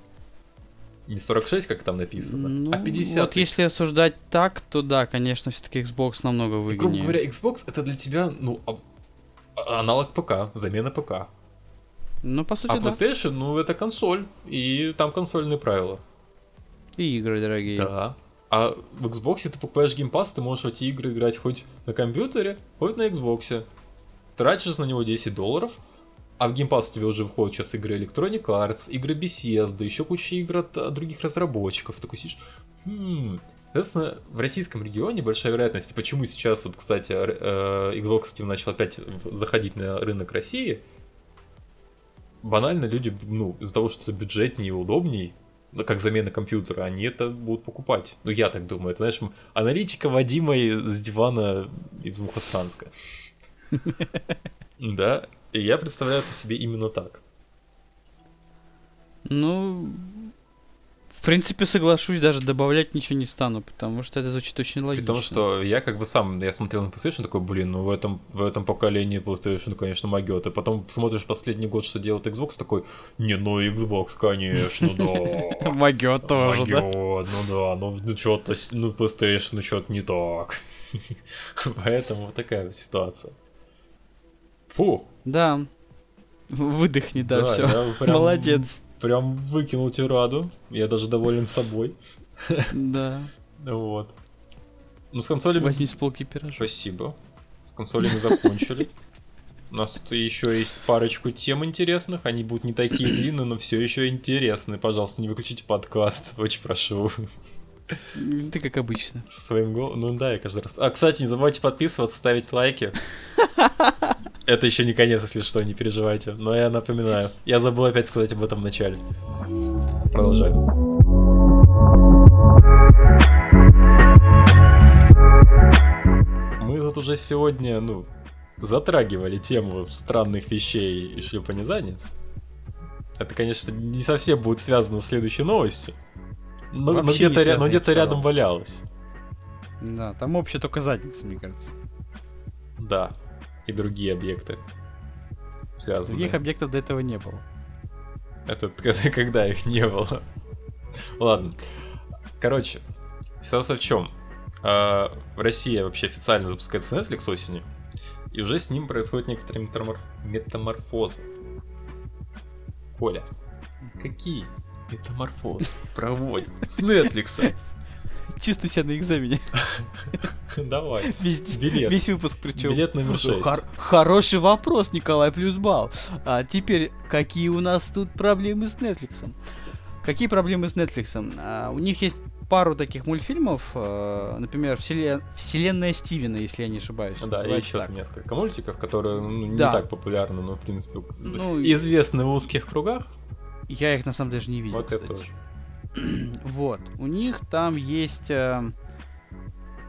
Не 46, как там написано, Ну, а 50 Вот если осуждать так, то да, конечно, все-таки Xbox намного И, грубо выгоднее. говоря, Xbox это для тебя, ну, а- а- аналог ПК, замена ПК. Ну, по сути, А да. PlayStation, ну, это консоль, и там консольные правила. И игры дорогие. Да. А в Xbox ты покупаешь Pass, ты можешь в эти игры играть хоть на компьютере, хоть на Xbox. Тратишь на него 10 долларов, а в Game Pass у тебя уже входят сейчас игры Electronic Arts, игры Bethesda, еще куча игр от, от других разработчиков. Такой сидишь, хм... Соответственно, в российском регионе большая вероятность, почему сейчас, вот, кстати, э, Xbox активно начал опять заходить на рынок России, банально люди, ну, из-за того, что это бюджетнее и удобней, ну, как замена компьютера, они это будут покупать. Ну, я так думаю. Это, знаешь, аналитика Вадима и- с дивана из Мухосранска. Да, и я представляю это себе именно так. Ну, принципе, соглашусь, даже добавлять ничего не стану, потому что это звучит очень логично. том, что я как бы сам, я смотрел на PlayStation, такой, блин, ну в этом, в этом поколении PlayStation, конечно, могет. И потом смотришь последний год, что делает Xbox, такой, не, ну Xbox, конечно, да. Могет тоже, да? Ну да, ну, ну что-то, ну PlayStation, ну что-то не так. Поэтому вот такая ситуация. Фу, Да. Выдохни, да, Да, все. прям- Молодец. Прям выкинул тираду, я даже доволен собой. Да. Вот. Ну с консолями... Возьми с полки пирожок. Спасибо. С консолями закончили. У нас тут еще есть парочку тем интересных. Они будут не такие длинные, но все еще интересные. Пожалуйста, не выключите подкаст. Очень прошу. Ты как обычно. Своим голосом. Ну да, я каждый раз. А, кстати, не забывайте подписываться, ставить лайки. Это еще не конец, если что, не переживайте. Но я напоминаю. Я забыл опять сказать об этом в начале. Продолжаем. Мы тут уже сегодня, ну, затрагивали тему странных вещей и шлепанезанец. Это, конечно, не совсем будет связано с следующей новостью. Но, но где-то, ря- но где-то рядом валялось. Да, там общая только задница, мне кажется. Да. И другие объекты. Связаны. Других объектов до этого не было. Это когда- их не было. Ладно. Короче, ситуация в чем? в России вообще официально запускается Netflix осенью, и уже с ним происходят некоторые метамор- метаморфозы. Коля, какие метаморфозы проводят с Netflix? Чувствую себя на экзамене. Давай. Весь, Билет. весь выпуск причем. Билет номер 6. хороший вопрос, Николай, плюс балл. А теперь, какие у нас тут проблемы с Netflix? Какие проблемы с Netflix? А, у них есть пару таких мультфильмов, э, например, «Вселен- Вселенная Стивена, если я не ошибаюсь. Да, и еще так. несколько мультиков, которые ну, не Да. так популярны, но в принципе Ну, известны в узких кругах. Я их на самом деле даже не видел. Вот я кстати. тоже. Вот. У них там есть э,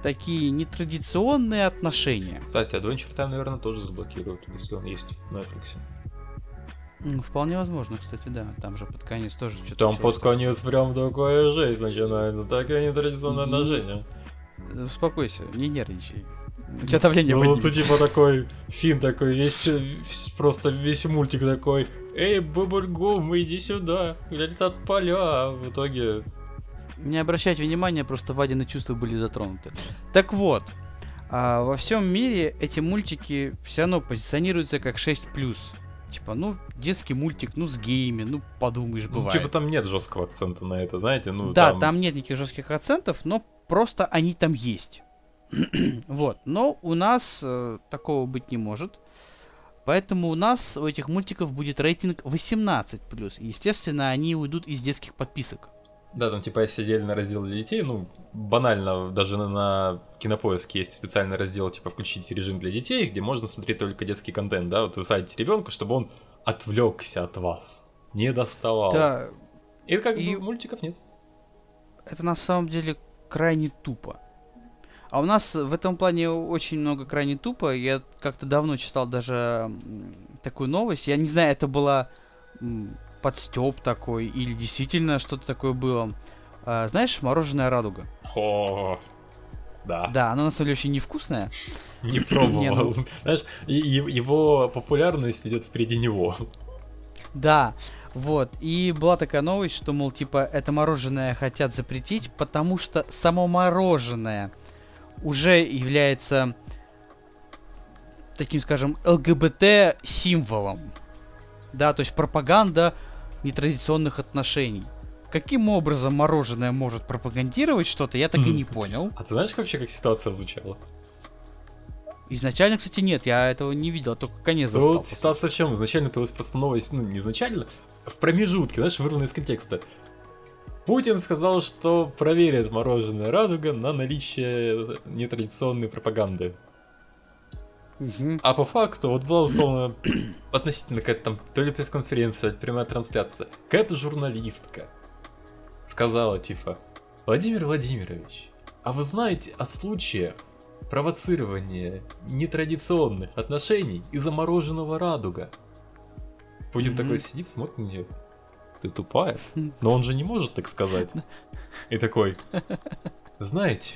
такие нетрадиционные отношения. Кстати, Adventure Time, наверное, тоже заблокируют, если он есть в Netflix. Вполне возможно, кстати, да. Там же под конец тоже что-то... Там под конец прям такая жесть начинается, такое нетрадиционное отношение. Э, Успокойся, не нервничай. У тебя давление Ну, вот поднимется. типа такой фильм такой, весь, просто весь мультик такой, эй, Бубльгум, иди сюда, летят поля, а в итоге... Не обращайте внимания, просто Вадины чувства были затронуты. Так вот, а, во всем мире эти мультики все равно позиционируются как 6+. Типа, ну, детский мультик, ну, с геями, ну, подумаешь, Ну, бывает. типа там нет жесткого акцента на это, знаете, ну да, там... нет никаких жестких акцентов, но просто они там есть. вот. Но у нас э, такого быть не может. Поэтому у нас у этих мультиков будет рейтинг 18+. И, естественно, они уйдут из детских подписок. Да, там типа есть отдельный раздел для детей, ну, банально, даже на, на Кинопоиске есть специальный раздел, типа, включить режим для детей, где можно смотреть только детский контент, да, вот вы садите ребенка, чтобы он отвлекся от вас, не доставал. Да, И как И- бы мультиков нет. это на самом деле крайне тупо. А у нас в этом плане очень много крайне тупо. Я как-то давно читал даже такую новость. Я не знаю, это была подстеп такой или действительно что-то такое было. А, знаешь, мороженое радуга. О, да, Да, оно на самом деле очень невкусное. не Не, пробовал. ну- Знаешь, его популярность идет впереди него. Да, вот. И была такая новость, что, мол, типа, это мороженое хотят запретить, потому что само мороженое уже является таким, скажем, ЛГБТ-символом. Да, то есть пропаганда нетрадиционных отношений. Каким образом мороженое может пропагандировать что-то, я так и не понял. А ты знаешь вообще, как ситуация звучала? Изначально, кстати, нет, я этого не видел, а только конец Да застал. вот ситуация в чем? Изначально появилась просто новость, ну, не изначально, а в промежутке, знаешь, вырванная из контекста. Путин сказал, что проверит мороженое радуга на наличие нетрадиционной пропаганды. А по факту, вот была условно относительно какая-то там то ли пресс-конференция, то ли прямая трансляция. Какая-то журналистка сказала типа, Владимир Владимирович, а вы знаете о случаях провоцирования нетрадиционных отношений из-за мороженого радуга? Путин Мгм. такой сидит, смотрит на нее. Ты тупая? Но он же не может так сказать. И такой, знаете,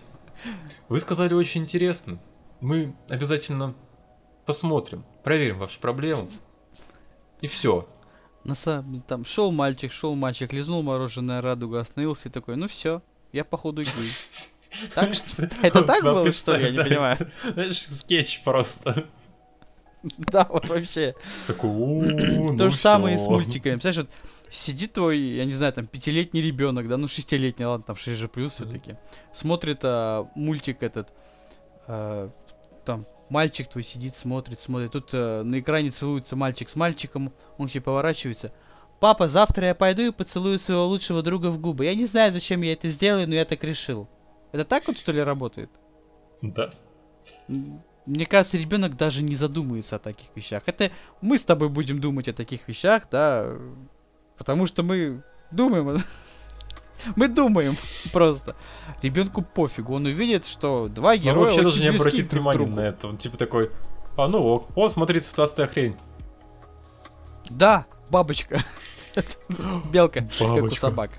вы сказали очень интересно. Мы обязательно посмотрим, проверим вашу проблему. И все. На самом деле, там шел мальчик, шел мальчик, лизнул мороженое радуга, остановился и такой, ну все, я походу гей. Так что- это так было, что ли? Я не понимаю. Знаешь, скетч просто. Да, вот вообще. Такой, «У, То ну же самое и с всё». мультиками. Представляешь, сидит твой, я не знаю, там, пятилетний ребенок, да, ну шестилетний, ладно, там 6 же плюс все-таки. Смотрит а, мультик этот, а, там, мальчик твой сидит, смотрит, смотрит. Тут а, на экране целуется мальчик с мальчиком, он к тебе поворачивается. Папа, завтра я пойду и поцелую своего лучшего друга в губы. Я не знаю, зачем я это сделаю, но я так решил. Это так вот, что ли, работает? Да. Мне кажется, ребенок даже не задумывается о таких вещах. Это мы с тобой будем думать о таких вещах, да, потому что мы думаем. Мы думаем просто. Ребенку пофигу, он увидит, что два Он героя вообще даже не обратит внимания на это. Он типа такой, а ну ок, о, смотри, цветастая хрень. Да, бабочка. Белка, как у собак.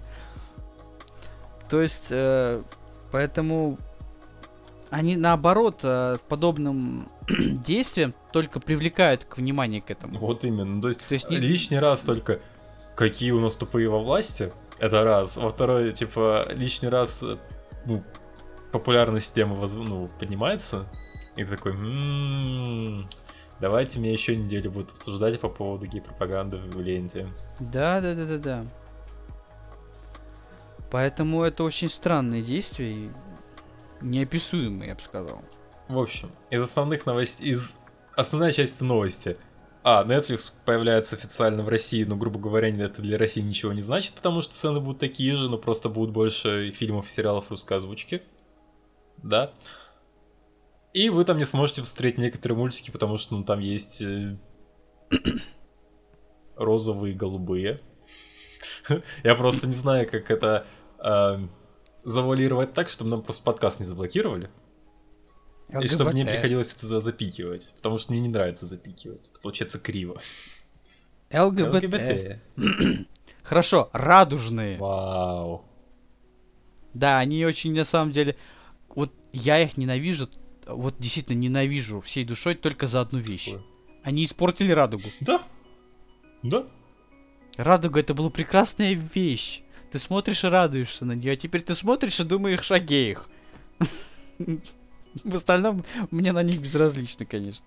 То есть, э, поэтому они наоборот э, подобным действием только привлекают к вниманию к этому. Вот именно. То есть, То есть не- лишний раз только какие у нас тупые во власти, это раз. Во второй, типа, лишний раз э, ну, популярность темы воз- ну, поднимается. И ты такой, «М, давайте мне еще неделю будут обсуждать по поводу гей-пропаганды в ленте. Да, да, да, да, да. Поэтому это очень странные действия и неописуемые, я бы сказал. В общем, из основных новостей, из основная часть новости. А, Netflix появляется официально в России, но, грубо говоря, это для России ничего не значит, потому что цены будут такие же, но просто будут больше фильмов и сериалов русской озвучки. Да. И вы там не сможете посмотреть некоторые мультики, потому что ну, там есть э, розовые и голубые. Я просто не знаю, как это э, завуалировать так, чтобы нам просто подкаст не заблокировали. И чтобы мне ЛГБТ. приходилось это запикивать. Потому что мне не нравится запикивать. Это получается криво. ЛГБТ. Хорошо, радужные. Вау. Да, они очень на самом деле. Вот я их ненавижу. Вот действительно ненавижу всей душой только за одну вещь. Какую? Они испортили радугу. Да. Да. Радуга это была прекрасная вещь. Ты смотришь и радуешься на нее, а теперь ты смотришь и думаешь о геях. В остальном мне на них безразлично, конечно.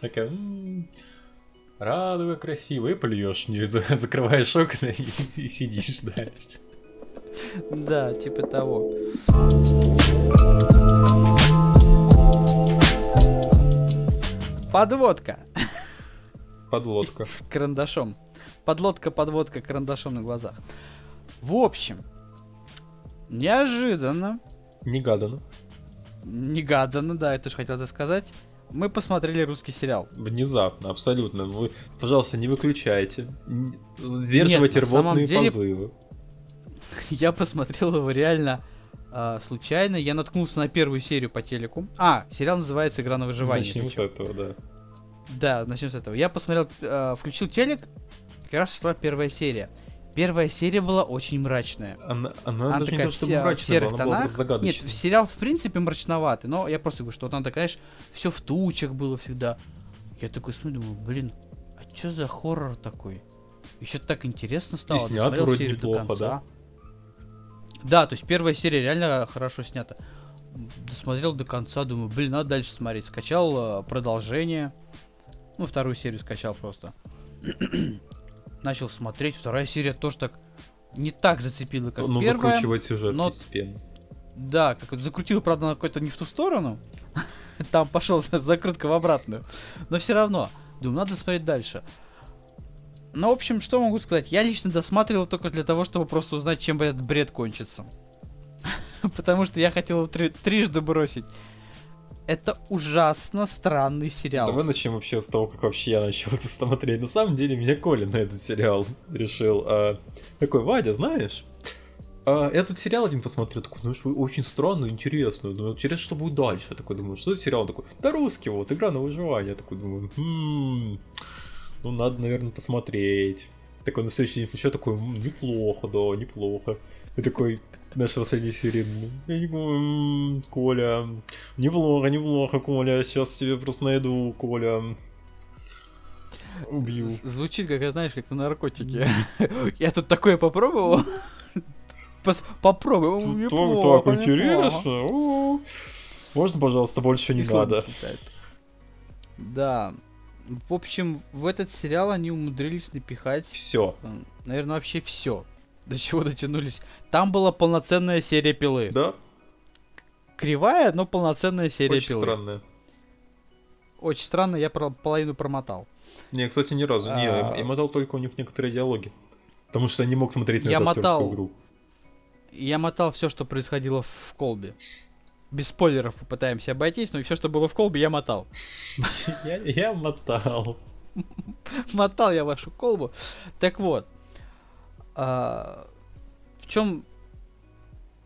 Такая, «М, радуга красивая, и плюешь за- закрываешь окна и, и сидишь дальше. Да, типа того. Подводка Подлодка. карандашом. Подлодка, подводка карандашом на глазах. В общем, неожиданно, Негаданно. Негаданно, да, это же хотел это сказать, мы посмотрели русский сериал. Внезапно, абсолютно. Вы, пожалуйста, не выключайте. Сдерживайте Нет, рвотные деле- позывы. Я посмотрел его реально а, случайно. Я наткнулся на первую серию по телеку. А, сериал называется «Игра на выживание». Начнем с этого, да. Да, начнем с этого. Я посмотрел, э, включил телек, как раз шла первая серия. Первая серия была очень мрачная. Она, она, Она даже не такая то, чтобы вся в мрачная серых была, она была тонах. загадочная. Нет, сериал в принципе мрачноватый, но я просто говорю, что она такая, знаешь, все в тучах было всегда. Я такой смотрю, думаю, блин, а что за хоррор такой? Еще так интересно стало. снят досмотрел вроде серию до неплохо, конца. Да, то есть первая серия реально хорошо снята. Досмотрел до конца, думаю, блин, надо дальше смотреть. Скачал э, продолжение. Ну, вторую серию скачал просто. Начал смотреть. Вторая серия тоже так не так зацепила, как Ну, первая. закручивать сюжет но- постепенно. Да, как вот закрутил, правда, на какой-то не в ту сторону. Там пошел закрутка в обратную. Но все равно, думаю, надо смотреть дальше. Ну, в общем, что могу сказать? Я лично досматривал только для того, чтобы просто узнать, чем этот бред кончится. Потому что я хотел его три- трижды бросить. Это ужасно странный сериал. Давай начнем вообще с того, как вообще я начал это смотреть. На самом деле, меня Коля на этот сериал решил. а, такой, Вадя, знаешь, а, я тут сериал один посмотрел, такой, ну, очень странно, интересно. Думаю, интересно, что будет дальше. Я такой думаю, что за сериал? Он такой, да русский вот, игра на выживание. Я такой думаю, «М, ну, надо, наверное, посмотреть. Такой на следующий день еще такой, «М, неплохо, да, неплохо. И такой, начал следующей серии, «Ну, я не говорю, «М, Коля, неплохо, неплохо, Коля, сейчас тебе просто найду, Коля. Убью. Звучит, как, знаешь, как на наркотике. Я тут такое попробовал. Попробуй. Неплохо, так интересно. Можно, пожалуйста, больше не надо. Да. В общем, в этот сериал они умудрились напихать, Все. наверное, вообще все. До чего дотянулись. Там была полноценная серия пилы. Да? Кривая, но полноценная серия Очень пилы. странно. Очень странно, я про- половину промотал. Не, кстати, ни разу. Не, А. я мотал только у них некоторые диалоги. Потому что я не мог смотреть на Я эту мотал. игру. Я мотал все, что происходило в колбе. Без спойлеров попытаемся обойтись, но все, что было в колбе, я мотал. Я, мотал. Мотал я вашу колбу. Так вот. а, в чем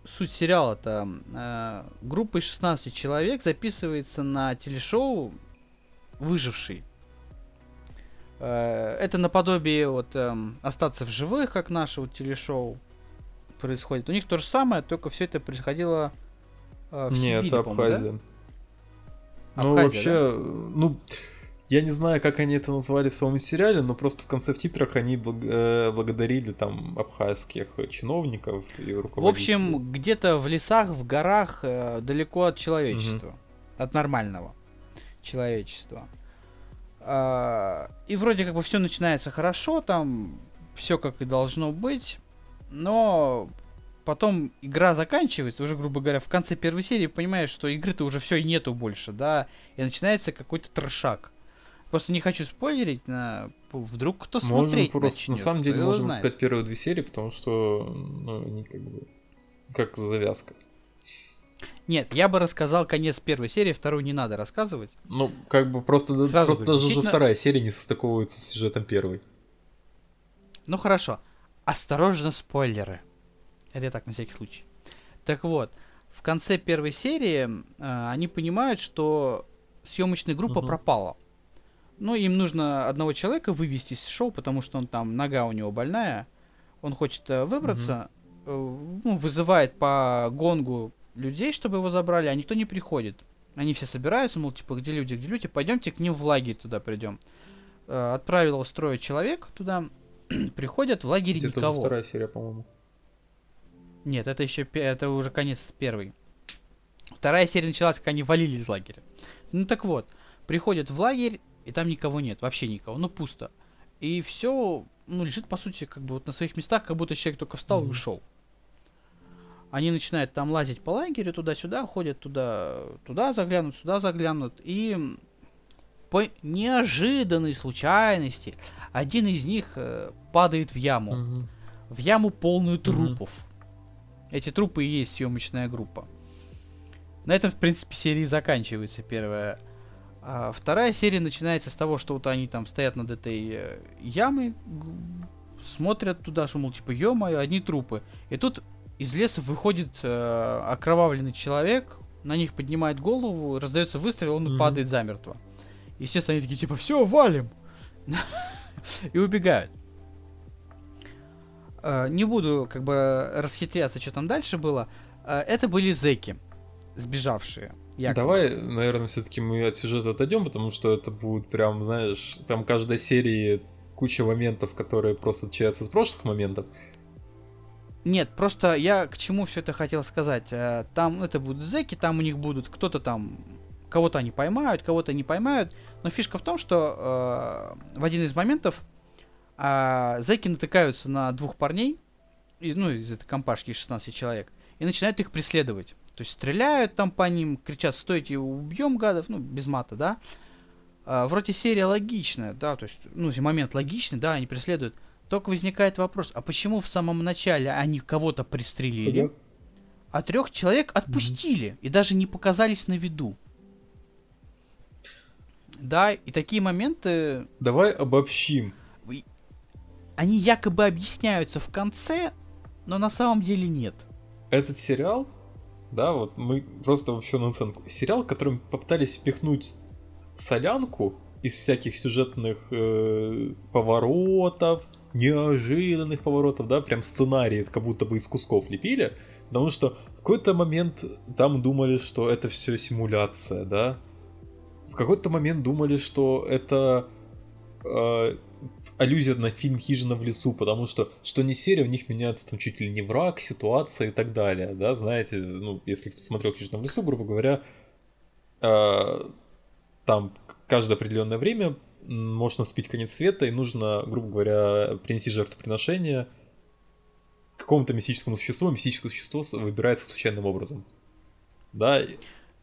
суть сериала-то? А, группа из 16 человек записывается на телешоу «Выживший». А, это наподобие вот эм, «Остаться в живых», как наше вот телешоу происходит. У них то же самое, только все это происходило в Нет, Сибири, это да? Абхазия. Ну, Абхазия, вообще, ну, я не знаю, как они это назвали в своем сериале, но просто в конце в титрах они благ- э, благодарили там абхазских чиновников и В руководителей. общем, где-то в лесах, в горах, э, далеко от человечества. От нормального человечества. А, и вроде как бы все начинается хорошо, там все как и должно быть, но потом игра заканчивается, уже, грубо говоря, в конце первой серии понимаешь, что игры-то уже все нету больше, да, и начинается какой-то трешак. Просто не хочу спойлерить, на... вдруг кто Можем смотреть просто, начнет, на самом деле, знает. сказать первые две серии, потому что, ну, они как бы, как завязка. Нет, я бы рассказал конец первой серии, вторую не надо рассказывать. Ну, как бы просто, Сразу просто даже уже вторая серия не состыковывается с сюжетом первой. Ну хорошо. Осторожно, спойлеры. Это я так, на всякий случай. Так вот, в конце первой серии э, они понимают, что съемочная группа Мгм. пропала. Ну, им нужно одного человека вывести из шоу, потому что он там, нога у него больная. Он хочет э, выбраться, э, ну, вызывает по гонгу людей, чтобы его забрали, а никто не приходит. Они все собираются, мол, типа, где люди, где люди, пойдемте к ним в лагерь туда придем. Э, отправил строить человек туда, приходят, в лагере Это никого. вторая серия, по-моему. Нет, это еще это уже конец первый. Вторая серия началась, как они валили из лагеря. Ну так вот, приходят в лагерь, и там никого нет, вообще никого, ну пусто. И все, ну, лежит, по сути, как бы вот на своих местах, как будто человек только встал и Мгм. ушел. Они начинают там лазить по лагерю, туда-сюда, ходят туда, туда заглянут, сюда заглянут, и по неожиданной случайности один из них э, падает в яму Мгм. в яму полную трупов. Эти трупы и есть съемочная группа. На этом, в принципе, серия заканчивается первая. А вторая серия начинается с того, что вот они там стоят над этой э, ямой, смотрят туда, что, мол, типа, ё-моё, одни трупы. И тут из леса выходит э, окровавленный человек, на них поднимает голову, раздается выстрел, он Мгм. падает замертво. Естественно, они такие, типа, все, валим! И убегают. Э, Не буду как бы расхитряться, что там дальше было. Э, Это были зеки, сбежавшие. якобы. Давай, наверное, все-таки мы от сюжета отойдем, потому что это будет прям, знаешь, там каждой серии куча моментов, которые просто отличаются от прошлых моментов. Нет, просто я к чему все это хотел сказать. Э, Там это будут зеки, там у них будут кто-то там, кого-то они поймают, кого-то не поймают. Но фишка в том, что э, в один из моментов э, зеки натыкаются на двух парней, из, ну, из этой компашки из 16 человек, и начинают их преследовать. То есть стреляют там по ним, кричат, стойте, убьем гадов, ну, без мата, да. А, вроде серия логичная, да, то есть, ну, момент логичный, да, они преследуют. Только возникает вопрос, а почему в самом начале они кого-то пристрелили, а трех человек отпустили и даже не показались на виду? Да, и такие моменты, Давай обобщим. Они якобы объясняются в конце, но на самом деле нет. Этот сериал, да, вот мы просто вообще на оценку. Сериал, которым попытались впихнуть солянку из всяких сюжетных э, поворотов, неожиданных поворотов, да, прям сценарий как будто бы из кусков лепили, потому что в какой-то момент там думали, что это все симуляция, да, в какой-то момент думали, что это э, аллюзия на фильм «Хижина в лесу», потому что что не серия, у них меняется там чуть ли не враг, ситуация и так далее, да, знаете, ну, если кто смотрел «Хижина в лесу», грубо говоря, э, там каждое определенное время м, может наступить конец света, и нужно, грубо говоря, принести жертвоприношение какому-то мистическому существу, мистическое существо выбирается случайным образом. Да,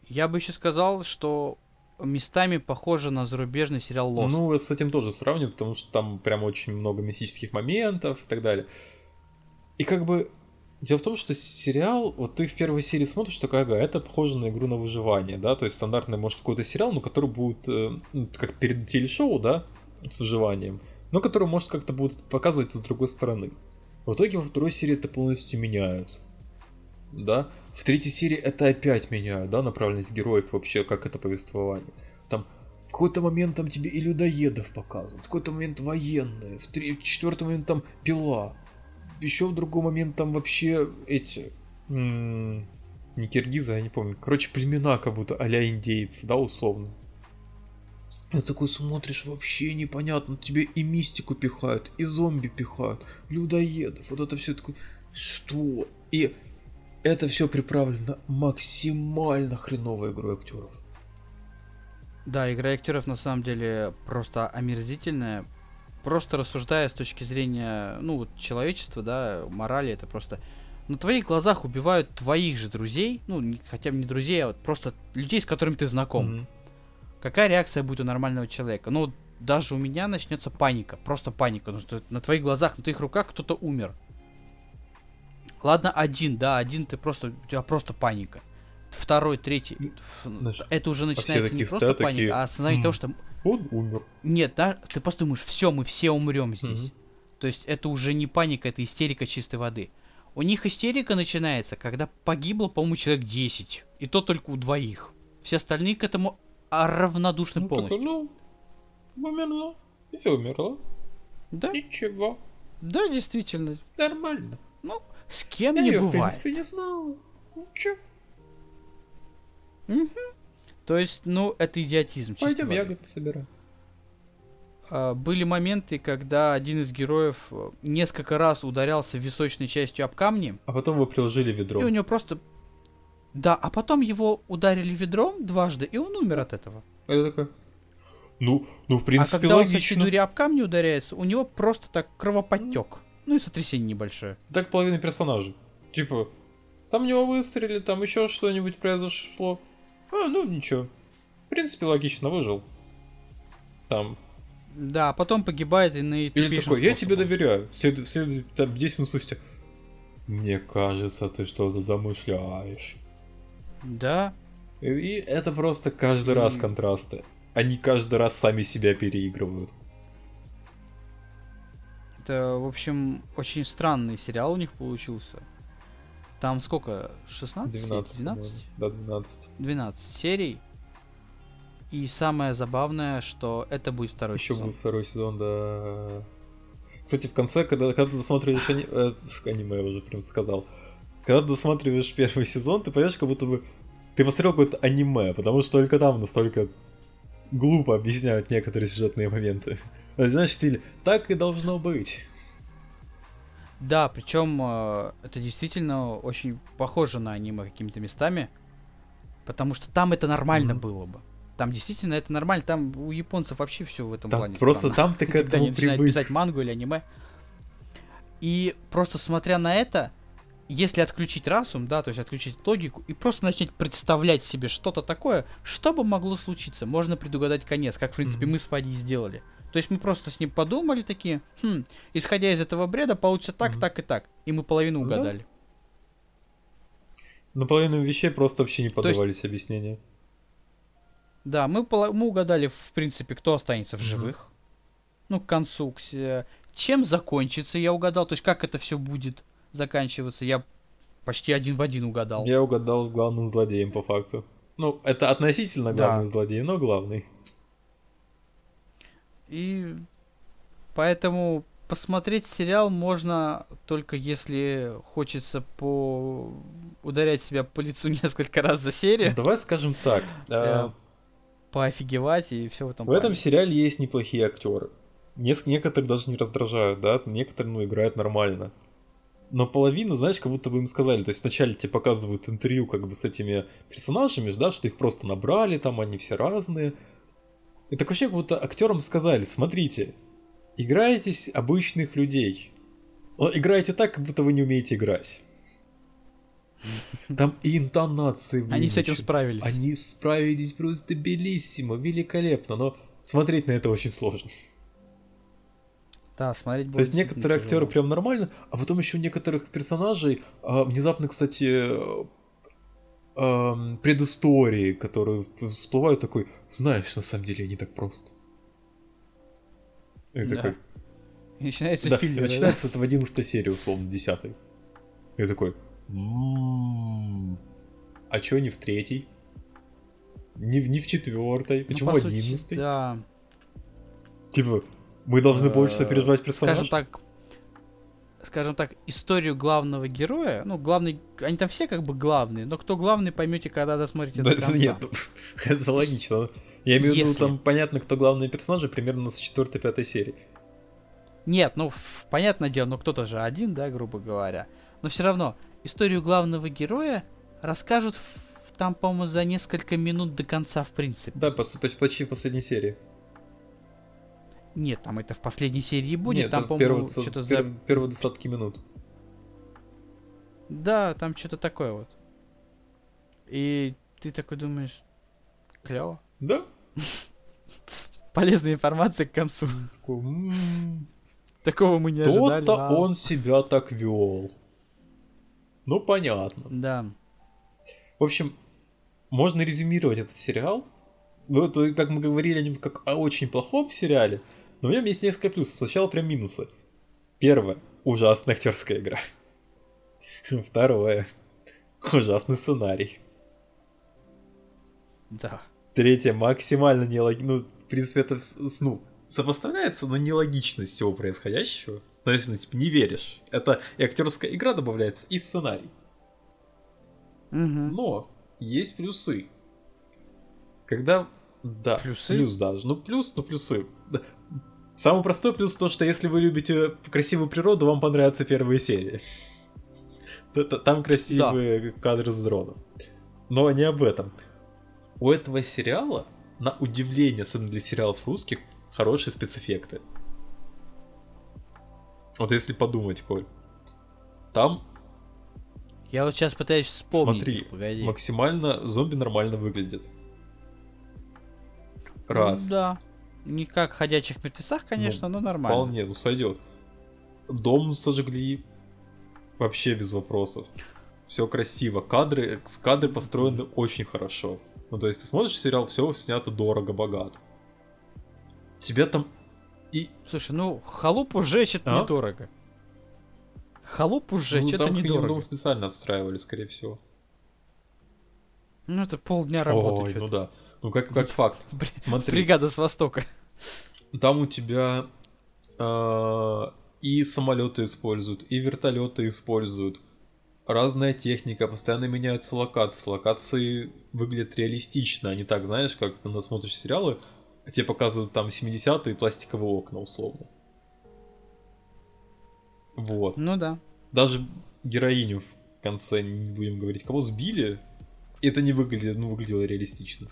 Я бы еще сказал, что местами похоже на зарубежный сериал Lost. Ну, с этим тоже сравниваю, потому что там прям очень много мистических моментов и так далее. И как бы дело в том, что сериал, вот ты в первой серии смотришь, такая, ага, это похоже на игру на выживание, да, то есть стандартный, может, какой-то сериал, но который будет, э, ну, как перед телешоу, да, с выживанием, но который, может, как-то будет показывать с другой стороны. В итоге во второй серии это полностью меняют, да. В третьей серии это опять меняют, да, направленность героев вообще, как это повествование. Там в какой-то момент там тебе и людоедов показывают, в какой-то момент военные, в, три... в четвертый момент там пила, еще в другой момент там вообще эти... м, Не киргизы, я не помню. Короче, племена как будто а-ля индейцы, да, условно. И такой смотришь, вообще непонятно, тебе и мистику пихают, и зомби пихают, людоедов, вот это все такое, что? И это все приправлено максимально хреновой игрой актеров. Да, игра актеров на самом деле просто омерзительная. Просто рассуждая с точки зрения, ну, человечества, да, морали, это просто... На твоих глазах убивают твоих же друзей, ну, не- хотя бы не друзей, а вот просто людей, с которыми ты знаком. Мгм. Какая реакция будет у нормального человека? Ну, даже у меня начнется паника, просто паника, потому что на твоих глазах, на твоих руках кто-то умер. Ладно, один, да, один ты просто, у тебя просто паника. Второй, третий, Знаешь, это уже начинается не просто стоят, паника, а «М, того, что Он умер. нет, да, ты просто думаешь, все, мы все умрем здесь. Мгм. То есть это уже не паника, это истерика чистой воды. У них истерика начинается, когда погибло, по-моему, человек 10. И то только у двоих. Все остальные к этому равнодушны Ну, полностью. ну, умерла. И умерла. Да, Ничего. да, действительно. Нормально. Ну, с кем Я не в бывает. принципе, не знала. Ничего. То есть, ну, это идиотизм. Пойдем воды. ягоды собираем. А, Были моменты, когда один из героев э, несколько раз ударялся височной частью об камни, А потом вы приложили ведро. и у него просто... Да, а потом его ударили ведром дважды, и он умер от этого. А я такой, ну, ну, в а принципе, когда он со логично. дури об камни ударяется, у него просто так кровоподтек. Ну и сотрясение небольшое. Так половина персонажей. Типа, там него выстрелили, там еще что-нибудь произошло. А, ну ничего. В принципе, логично, выжил. Там. Да, а потом погибает и Или наитупейшим такой, я тебе способом. доверяю. След... след- там, 10 минут спустя. Мне кажется, ты что-то замышляешь. Да, И, это просто каждый раз контрасты. Они каждый раз сами себя переигрывают. Это, в общем, очень странный сериал у них получился. Там сколько? 16? 12. 12? по-моему. Да, 12. 12 серий. И самое забавное, что это будет второй Еще сезон. будет второй сезон, да. Кстати, в конце, когда, когда ты досматриваешь ани- э, аниме, я уже прям сказал. Когда ты досматриваешь первый сезон, ты понимаешь, как будто бы ты посмотрел какое-то аниме, потому что только там настолько глупо объясняют некоторые сюжетные моменты. Знаешь, в стиле «так и должно быть». Да, причем э, это действительно очень похоже на аниме какими-то местами. Потому что там это нормально Мгм. было бы. Там действительно это нормально. Там у японцев вообще все в этом Там плане. просто странно. там ты к когда они начинают привык. писать мангу или аниме. И просто смотря на это, если отключить разум, да, то есть отключить логику, и просто начать представлять себе что-то такое, что бы могло случиться, можно предугадать конец, как, в принципе, Мгм. мы с Вадей сделали. То есть мы просто с ним подумали такие, хм, исходя из этого бреда, получится так, Мгм. так и так. И мы половину Ну да. угадали. На половину вещей просто вообще не есть- поддавались объяснения. Да, мы, пола- мы угадали, в принципе, кто останется в живых. Ну, к концу. к Чем закончится, я угадал. То есть, как это все будет заканчиваться, я почти один в один угадал. Я угадал с главным злодеем по факту. Ну, это относительно Да. главный злодей, но главный. И поэтому посмотреть сериал можно только если хочется по ударять себя по лицу несколько раз за серию, Давай скажем так. а, Э, поофигевать и все в этом В этом сериале есть неплохие актеры. Неск- некоторых даже не раздражают, да, некоторые, ну, играют нормально. Но половина, знаешь, как будто бы им сказали, то есть вначале тебе показывают интервью как бы с этими персонажами, да, что их просто набрали, там они все разные. И так вообще как будто актерам сказали, смотрите, играетесь обычных людей. Играете так, как будто вы не умеете играть. Там и интонации Они с этим справились. Они справились просто белиссимо, великолепно, но смотреть на это очень сложно. Да, смотреть будет То есть некоторые актеры прям нормально, а потом еще у некоторых персонажей а, внезапно, кстати, эм, предыстории, которые всплывают такой, знаешь, на самом деле не так просто. И Да. такой, И начинается да, и филлер, да? начинается это в 11 серии, условно, 10 И такой, «М, а чё не в третьей? Не, в- не в четвертой? Ну, Почему по сути, 11 Да. Типа, мы должны больше Э, сопереживать персонажа. Скажем так, скажем так, историю главного героя, ну, главный, они там все как бы главные, но кто главный, поймете, когда досмотрите Да, до конца. нет, ну, это логично. Я имею в виду, там понятно, кто главные персонажи, примерно с 4-5 серии. Нет, ну, понятное дело, но кто-то же один, да, грубо говоря. Но все равно, историю главного героя расскажут в- там, по-моему, за несколько минут до конца, в принципе. Да, почти в последней серии. Нет, там это в последней серии будет, Нет, там, это по-моему, что-то за... первые десятки минут. Да, там что-то такое вот. И ты такой думаешь, клево. Да? Полезная информация к концу. Такой, «М, Такого мы не ожидали. То-то он себя так вел. Ну, понятно. Да. В общем, можно резюмировать этот сериал. Вот, э, как мы говорили о нем как о очень плохом сериале, но в нем есть несколько плюсов. Сначала прям минусы. Первое. Ужасная актерская игра. Второе. Ужасный сценарий. Да. Третье, максимально нелогично. Ну, в принципе, это ну, сопоставляется, но нелогичность всего происходящего. Ну, если, ну, типа, не веришь. Это и актерская игра добавляется, и сценарий. Мгм. Но есть плюсы. Когда... Да, Плюсы? плюс даже. Ну, плюс, ну, плюсы. Да. Самый простой плюс то, что если вы любите красивую природу, вам понравятся первые серии. Там красивые кадры с дроном. Но не об этом. У этого сериала, на удивление, особенно для сериалов русских, хорошие спецэффекты. Вот если подумать, Коль. Там Я вот сейчас пытаюсь вспомнить. Смотри, погоди. максимально зомби нормально выглядят. Раз. Да. Не как в ходячих мертвецах, конечно, Ну, но нормально. Вполне, ну сойдет. Дом сожгли. Вообще без вопросов. Все красиво. Кадры, кадры построены очень хорошо. Ну, то есть ты смотришь сериал, все снято дорого, богато. Тебе там и Слушай, ну халупу сжечь это А? недорого. Халупу сжечь ну, это там недорого. дом специально отстраивали, скорее всего. Ну это полдня работы. Ой, ну да. Ну как, как факт. Бри- Смотри. Бригада с Востока. Там у тебя а, и самолеты используют, и вертолеты используют. Разная техника, постоянно меняются локации. Локации выглядят реалистично, а не так, знаешь, как ты насмотришь сериалы, тебе показывают там 70-е пластиковые окна, условно. Вот. Ну да. Даже героиню в конце, не будем говорить, кого сбили, это не выглядит, ну, выглядело реалистично.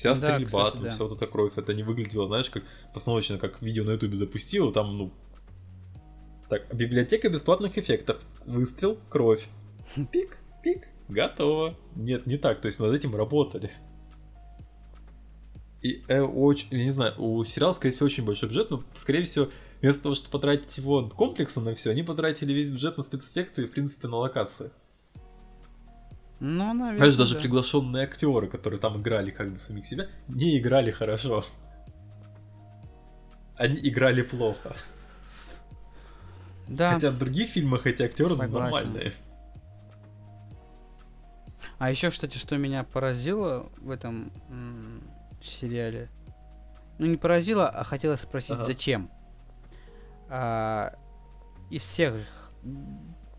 Вся Да, стрельба, кстати, там, да. вся вот эта кровь, это не выглядело, знаешь, как постановочно, как видео на ютубе запустил, там, ну... Так, библиотека бесплатных эффектов. Выстрел, кровь. Пик, пик, готово. Нет, не так, то есть над этим работали. И э, очень, я не знаю, у сериала, скорее всего, очень большой бюджет, но, скорее всего, вместо того, чтобы потратить его комплексно на все, они потратили весь бюджет на спецэффекты и, в принципе, на локации. Ну, наверное. Знаешь, даже да. приглашенные актеры, которые там играли как бы самих себя, не играли хорошо. Они играли плохо. Да. Хотя в других фильмах эти актеры Согласен. нормальные. А еще, кстати, что меня поразило в этом м, сериале. Ну, не поразило, а хотела спросить, Ага. зачем? А, из всех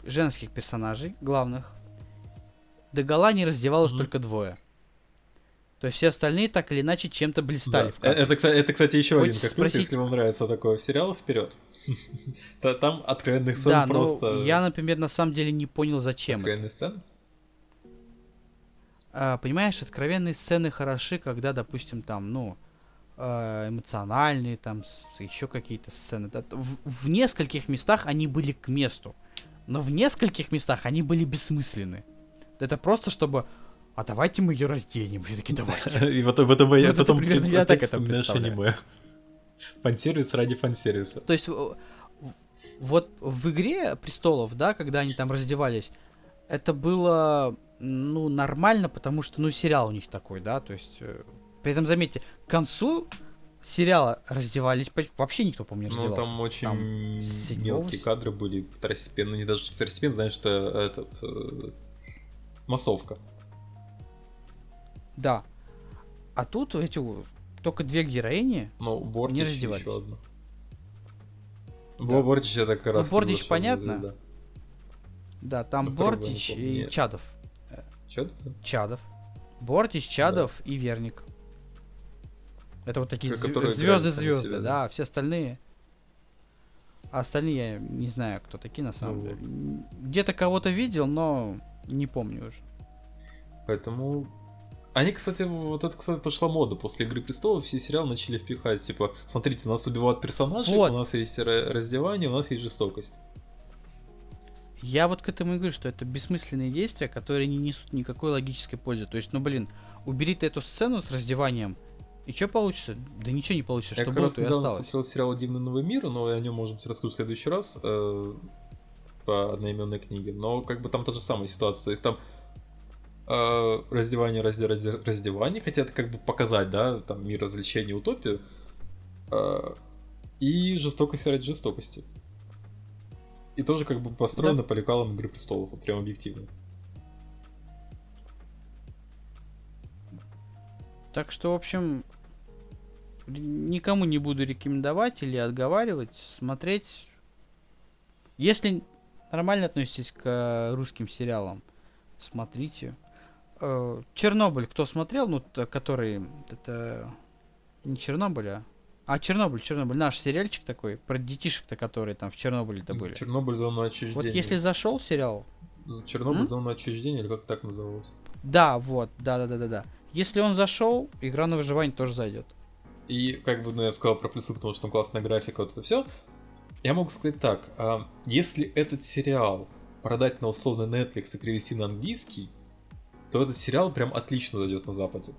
женских персонажей, главных, до гола не раздевалось Мгм. только двое. То есть все остальные так или иначе чем-то блистали. Да. Это, это, кстати, еще один Хочется как плюс, спросить- если вам нравится такое в сериалах, вперед. Там откровенных сцен да, просто... но я, например, на самом деле не понял, зачем это. Откровенные сцены? А, понимаешь, откровенные сцены хороши, когда, допустим, там, ну, э, эмоциональные, там, еще какие-то сцены. В, в нескольких местах они были к месту, но в нескольких местах они были бессмысленны. Это просто чтобы, а давайте мы ее разденем. Все таки давайте. И я Вот это потом примерно я так это представляю. Фан-сервис ради фан-сервиса. То есть, вот в игре престолов, да, когда они там раздевались, это было, ну, нормально, потому что, ну, сериал у них такой, да, то есть... э, При этом, заметьте, к концу сериала раздевались, вообще никто, по-моему, не Ну, раздевался. там очень седьмого мелкие кадры были, второстепенные, ну не даже второстепенные, знаешь, что этот... массовка. Да. А тут эти только две героини. Но Бортич Не раздевались. еще одна. Да. Бортич это как раз... Бортич приглашенный, понятно. да, да. Да, там Ну, не Бортич и нет. Чадов. Чё? Чадов. Бортич, Чадов и Верник. Это вот такие Ко- которые играли звезды сами звезды, себя, да. да, все остальные. А остальные я не знаю, кто такие на самом Ну деле. вот. Где-то кого-то видел, но не помню уже. Поэтому... Они, кстати, вот это, кстати, пошла мода. После Игры Престолов все сериалы начали впихать. Типа, смотрите, нас убивают персонажи, Вот. у нас есть ра- раздевание, у нас есть жестокость. Я вот к этому и говорю, что это бессмысленные действия, которые не несут никакой логической пользы. То есть, ну блин, убери ты эту сцену с раздеванием, и что получится? Да ничего не получится, Я что было, то и осталось. смотрел сериал «Дивный новый мир», но я о нем, может быть, расскажу в следующий раз э, по одноименной книге. Но как бы там та же самая ситуация. То есть там э, раздевание, разде- разде- раздевание, хотят как бы показать, да, там мир развлечений, утопию. э, и жестокость ради жестокости. И тоже как бы построено Да. по лекалам Игры Престолов, вот прям объективно. Так что, в общем, никому не буду рекомендовать или отговаривать смотреть. Если нормально относитесь к э, русским сериалам, смотрите. Э, Чернобыль, кто смотрел, ну, который, это не Чернобыль, а... А, Чернобыль, Чернобыль, наш сериальчик такой, про детишек-то, которые там в Чернобыле-то были. Чернобыль зона отчуждения. Вот если зашел сериал, Чернобыль М? зона отчуждения, или как так называлось? да, вот, да-да-да-да-да. Если он зашел, игра на выживание тоже зайдет. И как бы, ну, я сказал про плюсы, потому что там классная графика, вот это все. Я могу сказать так, а, если этот сериал продать на условно Netflix и перевести на английский, то этот сериал прям отлично зайдет на Западе.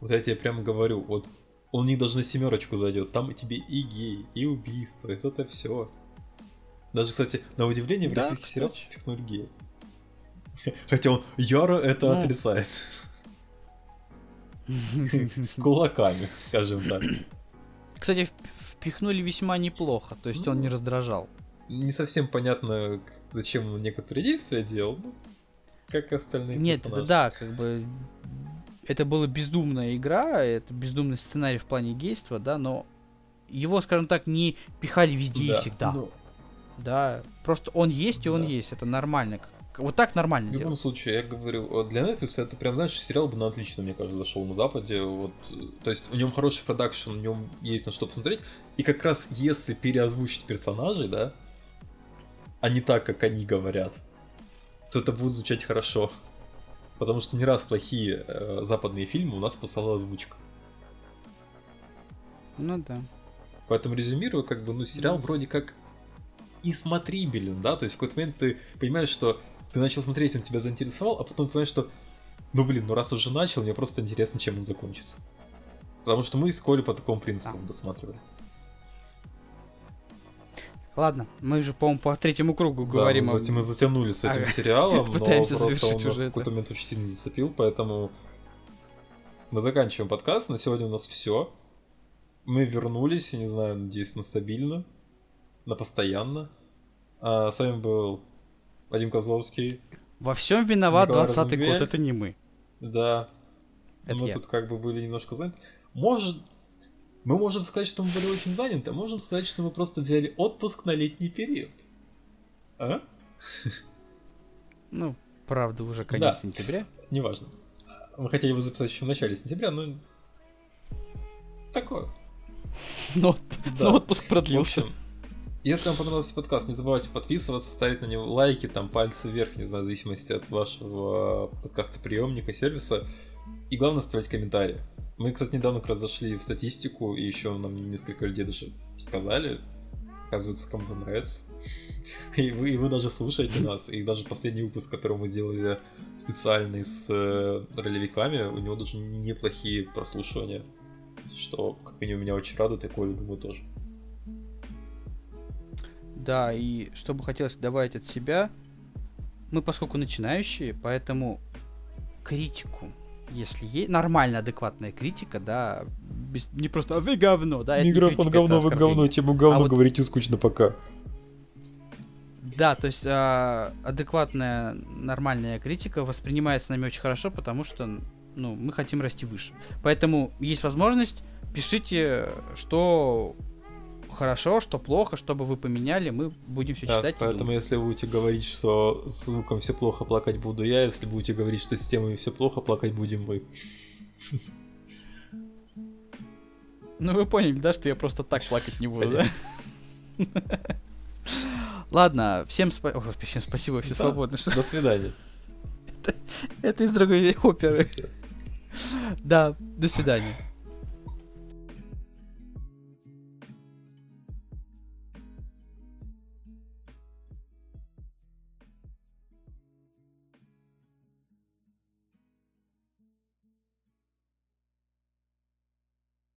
Вот я тебе прям говорю, вот он у них даже на семерочку зайдет, там и тебе и гей, и убийство, и вот это все. Даже, кстати, на удивление в Да, российский сериал впихнули гея. Хотя он яро это Ну. отрицает. С кулаками, скажем так. Кстати, в- впихнули весьма неплохо, то есть он не раздражал. Не совсем понятно, зачем он некоторые действия делал, ну, как и остальные Нет, это персонажи. да, как бы это была бездумная игра, это бездумный сценарий в плане гейства, да, но его, скажем так, не пихали везде Да, и всегда. ну, Да, просто он есть и он Да. есть, это нормально. Вот так нормально в любом делать. случае, я говорю, вот для Netflix это прям, знаешь, сериал бы на отлично, мне кажется, зашел на Западе. Вот, э, то есть в нем хороший продакшн, в нем есть на что посмотреть. И как раз если переозвучить персонажей, да, а не так, как они говорят, то это будет звучать хорошо. Потому что не раз плохие э, западные фильмы у нас спасала озвучка. Ну да. Поэтому резюмирую, как бы, ну, сериал Ну. вроде как и смотрибелен, да, то есть в какой-то момент ты понимаешь, что ты начал смотреть, он тебя заинтересовал, а потом ты понимаешь, что, ну, блин, ну раз уже начал, мне просто интересно, чем он закончится. Потому что мы с Колей по такому принципу Да. досматривали. Ладно, мы уже, по-моему, по третьему кругу Да, говорим. мы, о- зат- мы затянули с этим Ага. сериалом, но Пытаемся просто завершить он нас уже в это. какой-то момент очень сильно зацепил, поэтому мы заканчиваем подкаст. На сегодня у нас все. Мы вернулись, не знаю, надеюсь, на стабильно, на постоянно. А, с вами был Вадим Козловский. Во всем виноват Николай 20 год, это не мы. Да, Это мы я. тут как бы были немножко заняты. Может, мы можем сказать, что мы были очень заняты, а можем сказать, что мы просто взяли отпуск на летний период. А? Ну, правда, уже конец Да. сентября. Неважно. Мы хотели его записать еще в начале сентября, но... Такое. Но, Да. но отпуск В продлился. общем, если вам понравился подкаст, не забывайте подписываться, ставить на него лайки, там пальцы вверх, не знаю, в зависимости от вашего подкаста приемника, сервиса. И главное, оставлять комментарии. Мы, кстати, недавно как раз зашли в статистику, и еще нам несколько людей даже сказали, оказывается, кому-то нравится. И вы, и вы даже слушаете нас, и даже последний выпуск, который мы сделали специальный с э, ролевиками, у него даже неплохие прослушивания, что, как минимум, меня очень радует, и Колю, думаю, тоже. Да, и что бы хотелось добавить от себя, мы поскольку начинающие, поэтому критику, если есть нормальная, адекватная критика, да, без- не просто «А вы говно, да, не критика, это оскорбление». тему говно А вот- говорите скучно пока. Да, то есть а, адекватная, нормальная критика воспринимается нами очень хорошо, потому что, ну, мы хотим расти выше. Поэтому есть возможность, пишите, что хорошо, что плохо, что бы вы поменяли, мы будем все Да, читать. поэтому если вы будете говорить, что с звуком все плохо, плакать буду я, если будете говорить, что с темой все плохо, плакать будем мы. Ну вы поняли, да, что я просто так плакать не буду, да? Ладно, всем, спа- Ой, господи, всем спасибо, все Да. свободны. Что- До свидания. Это из другой оперы. Да, до свидания.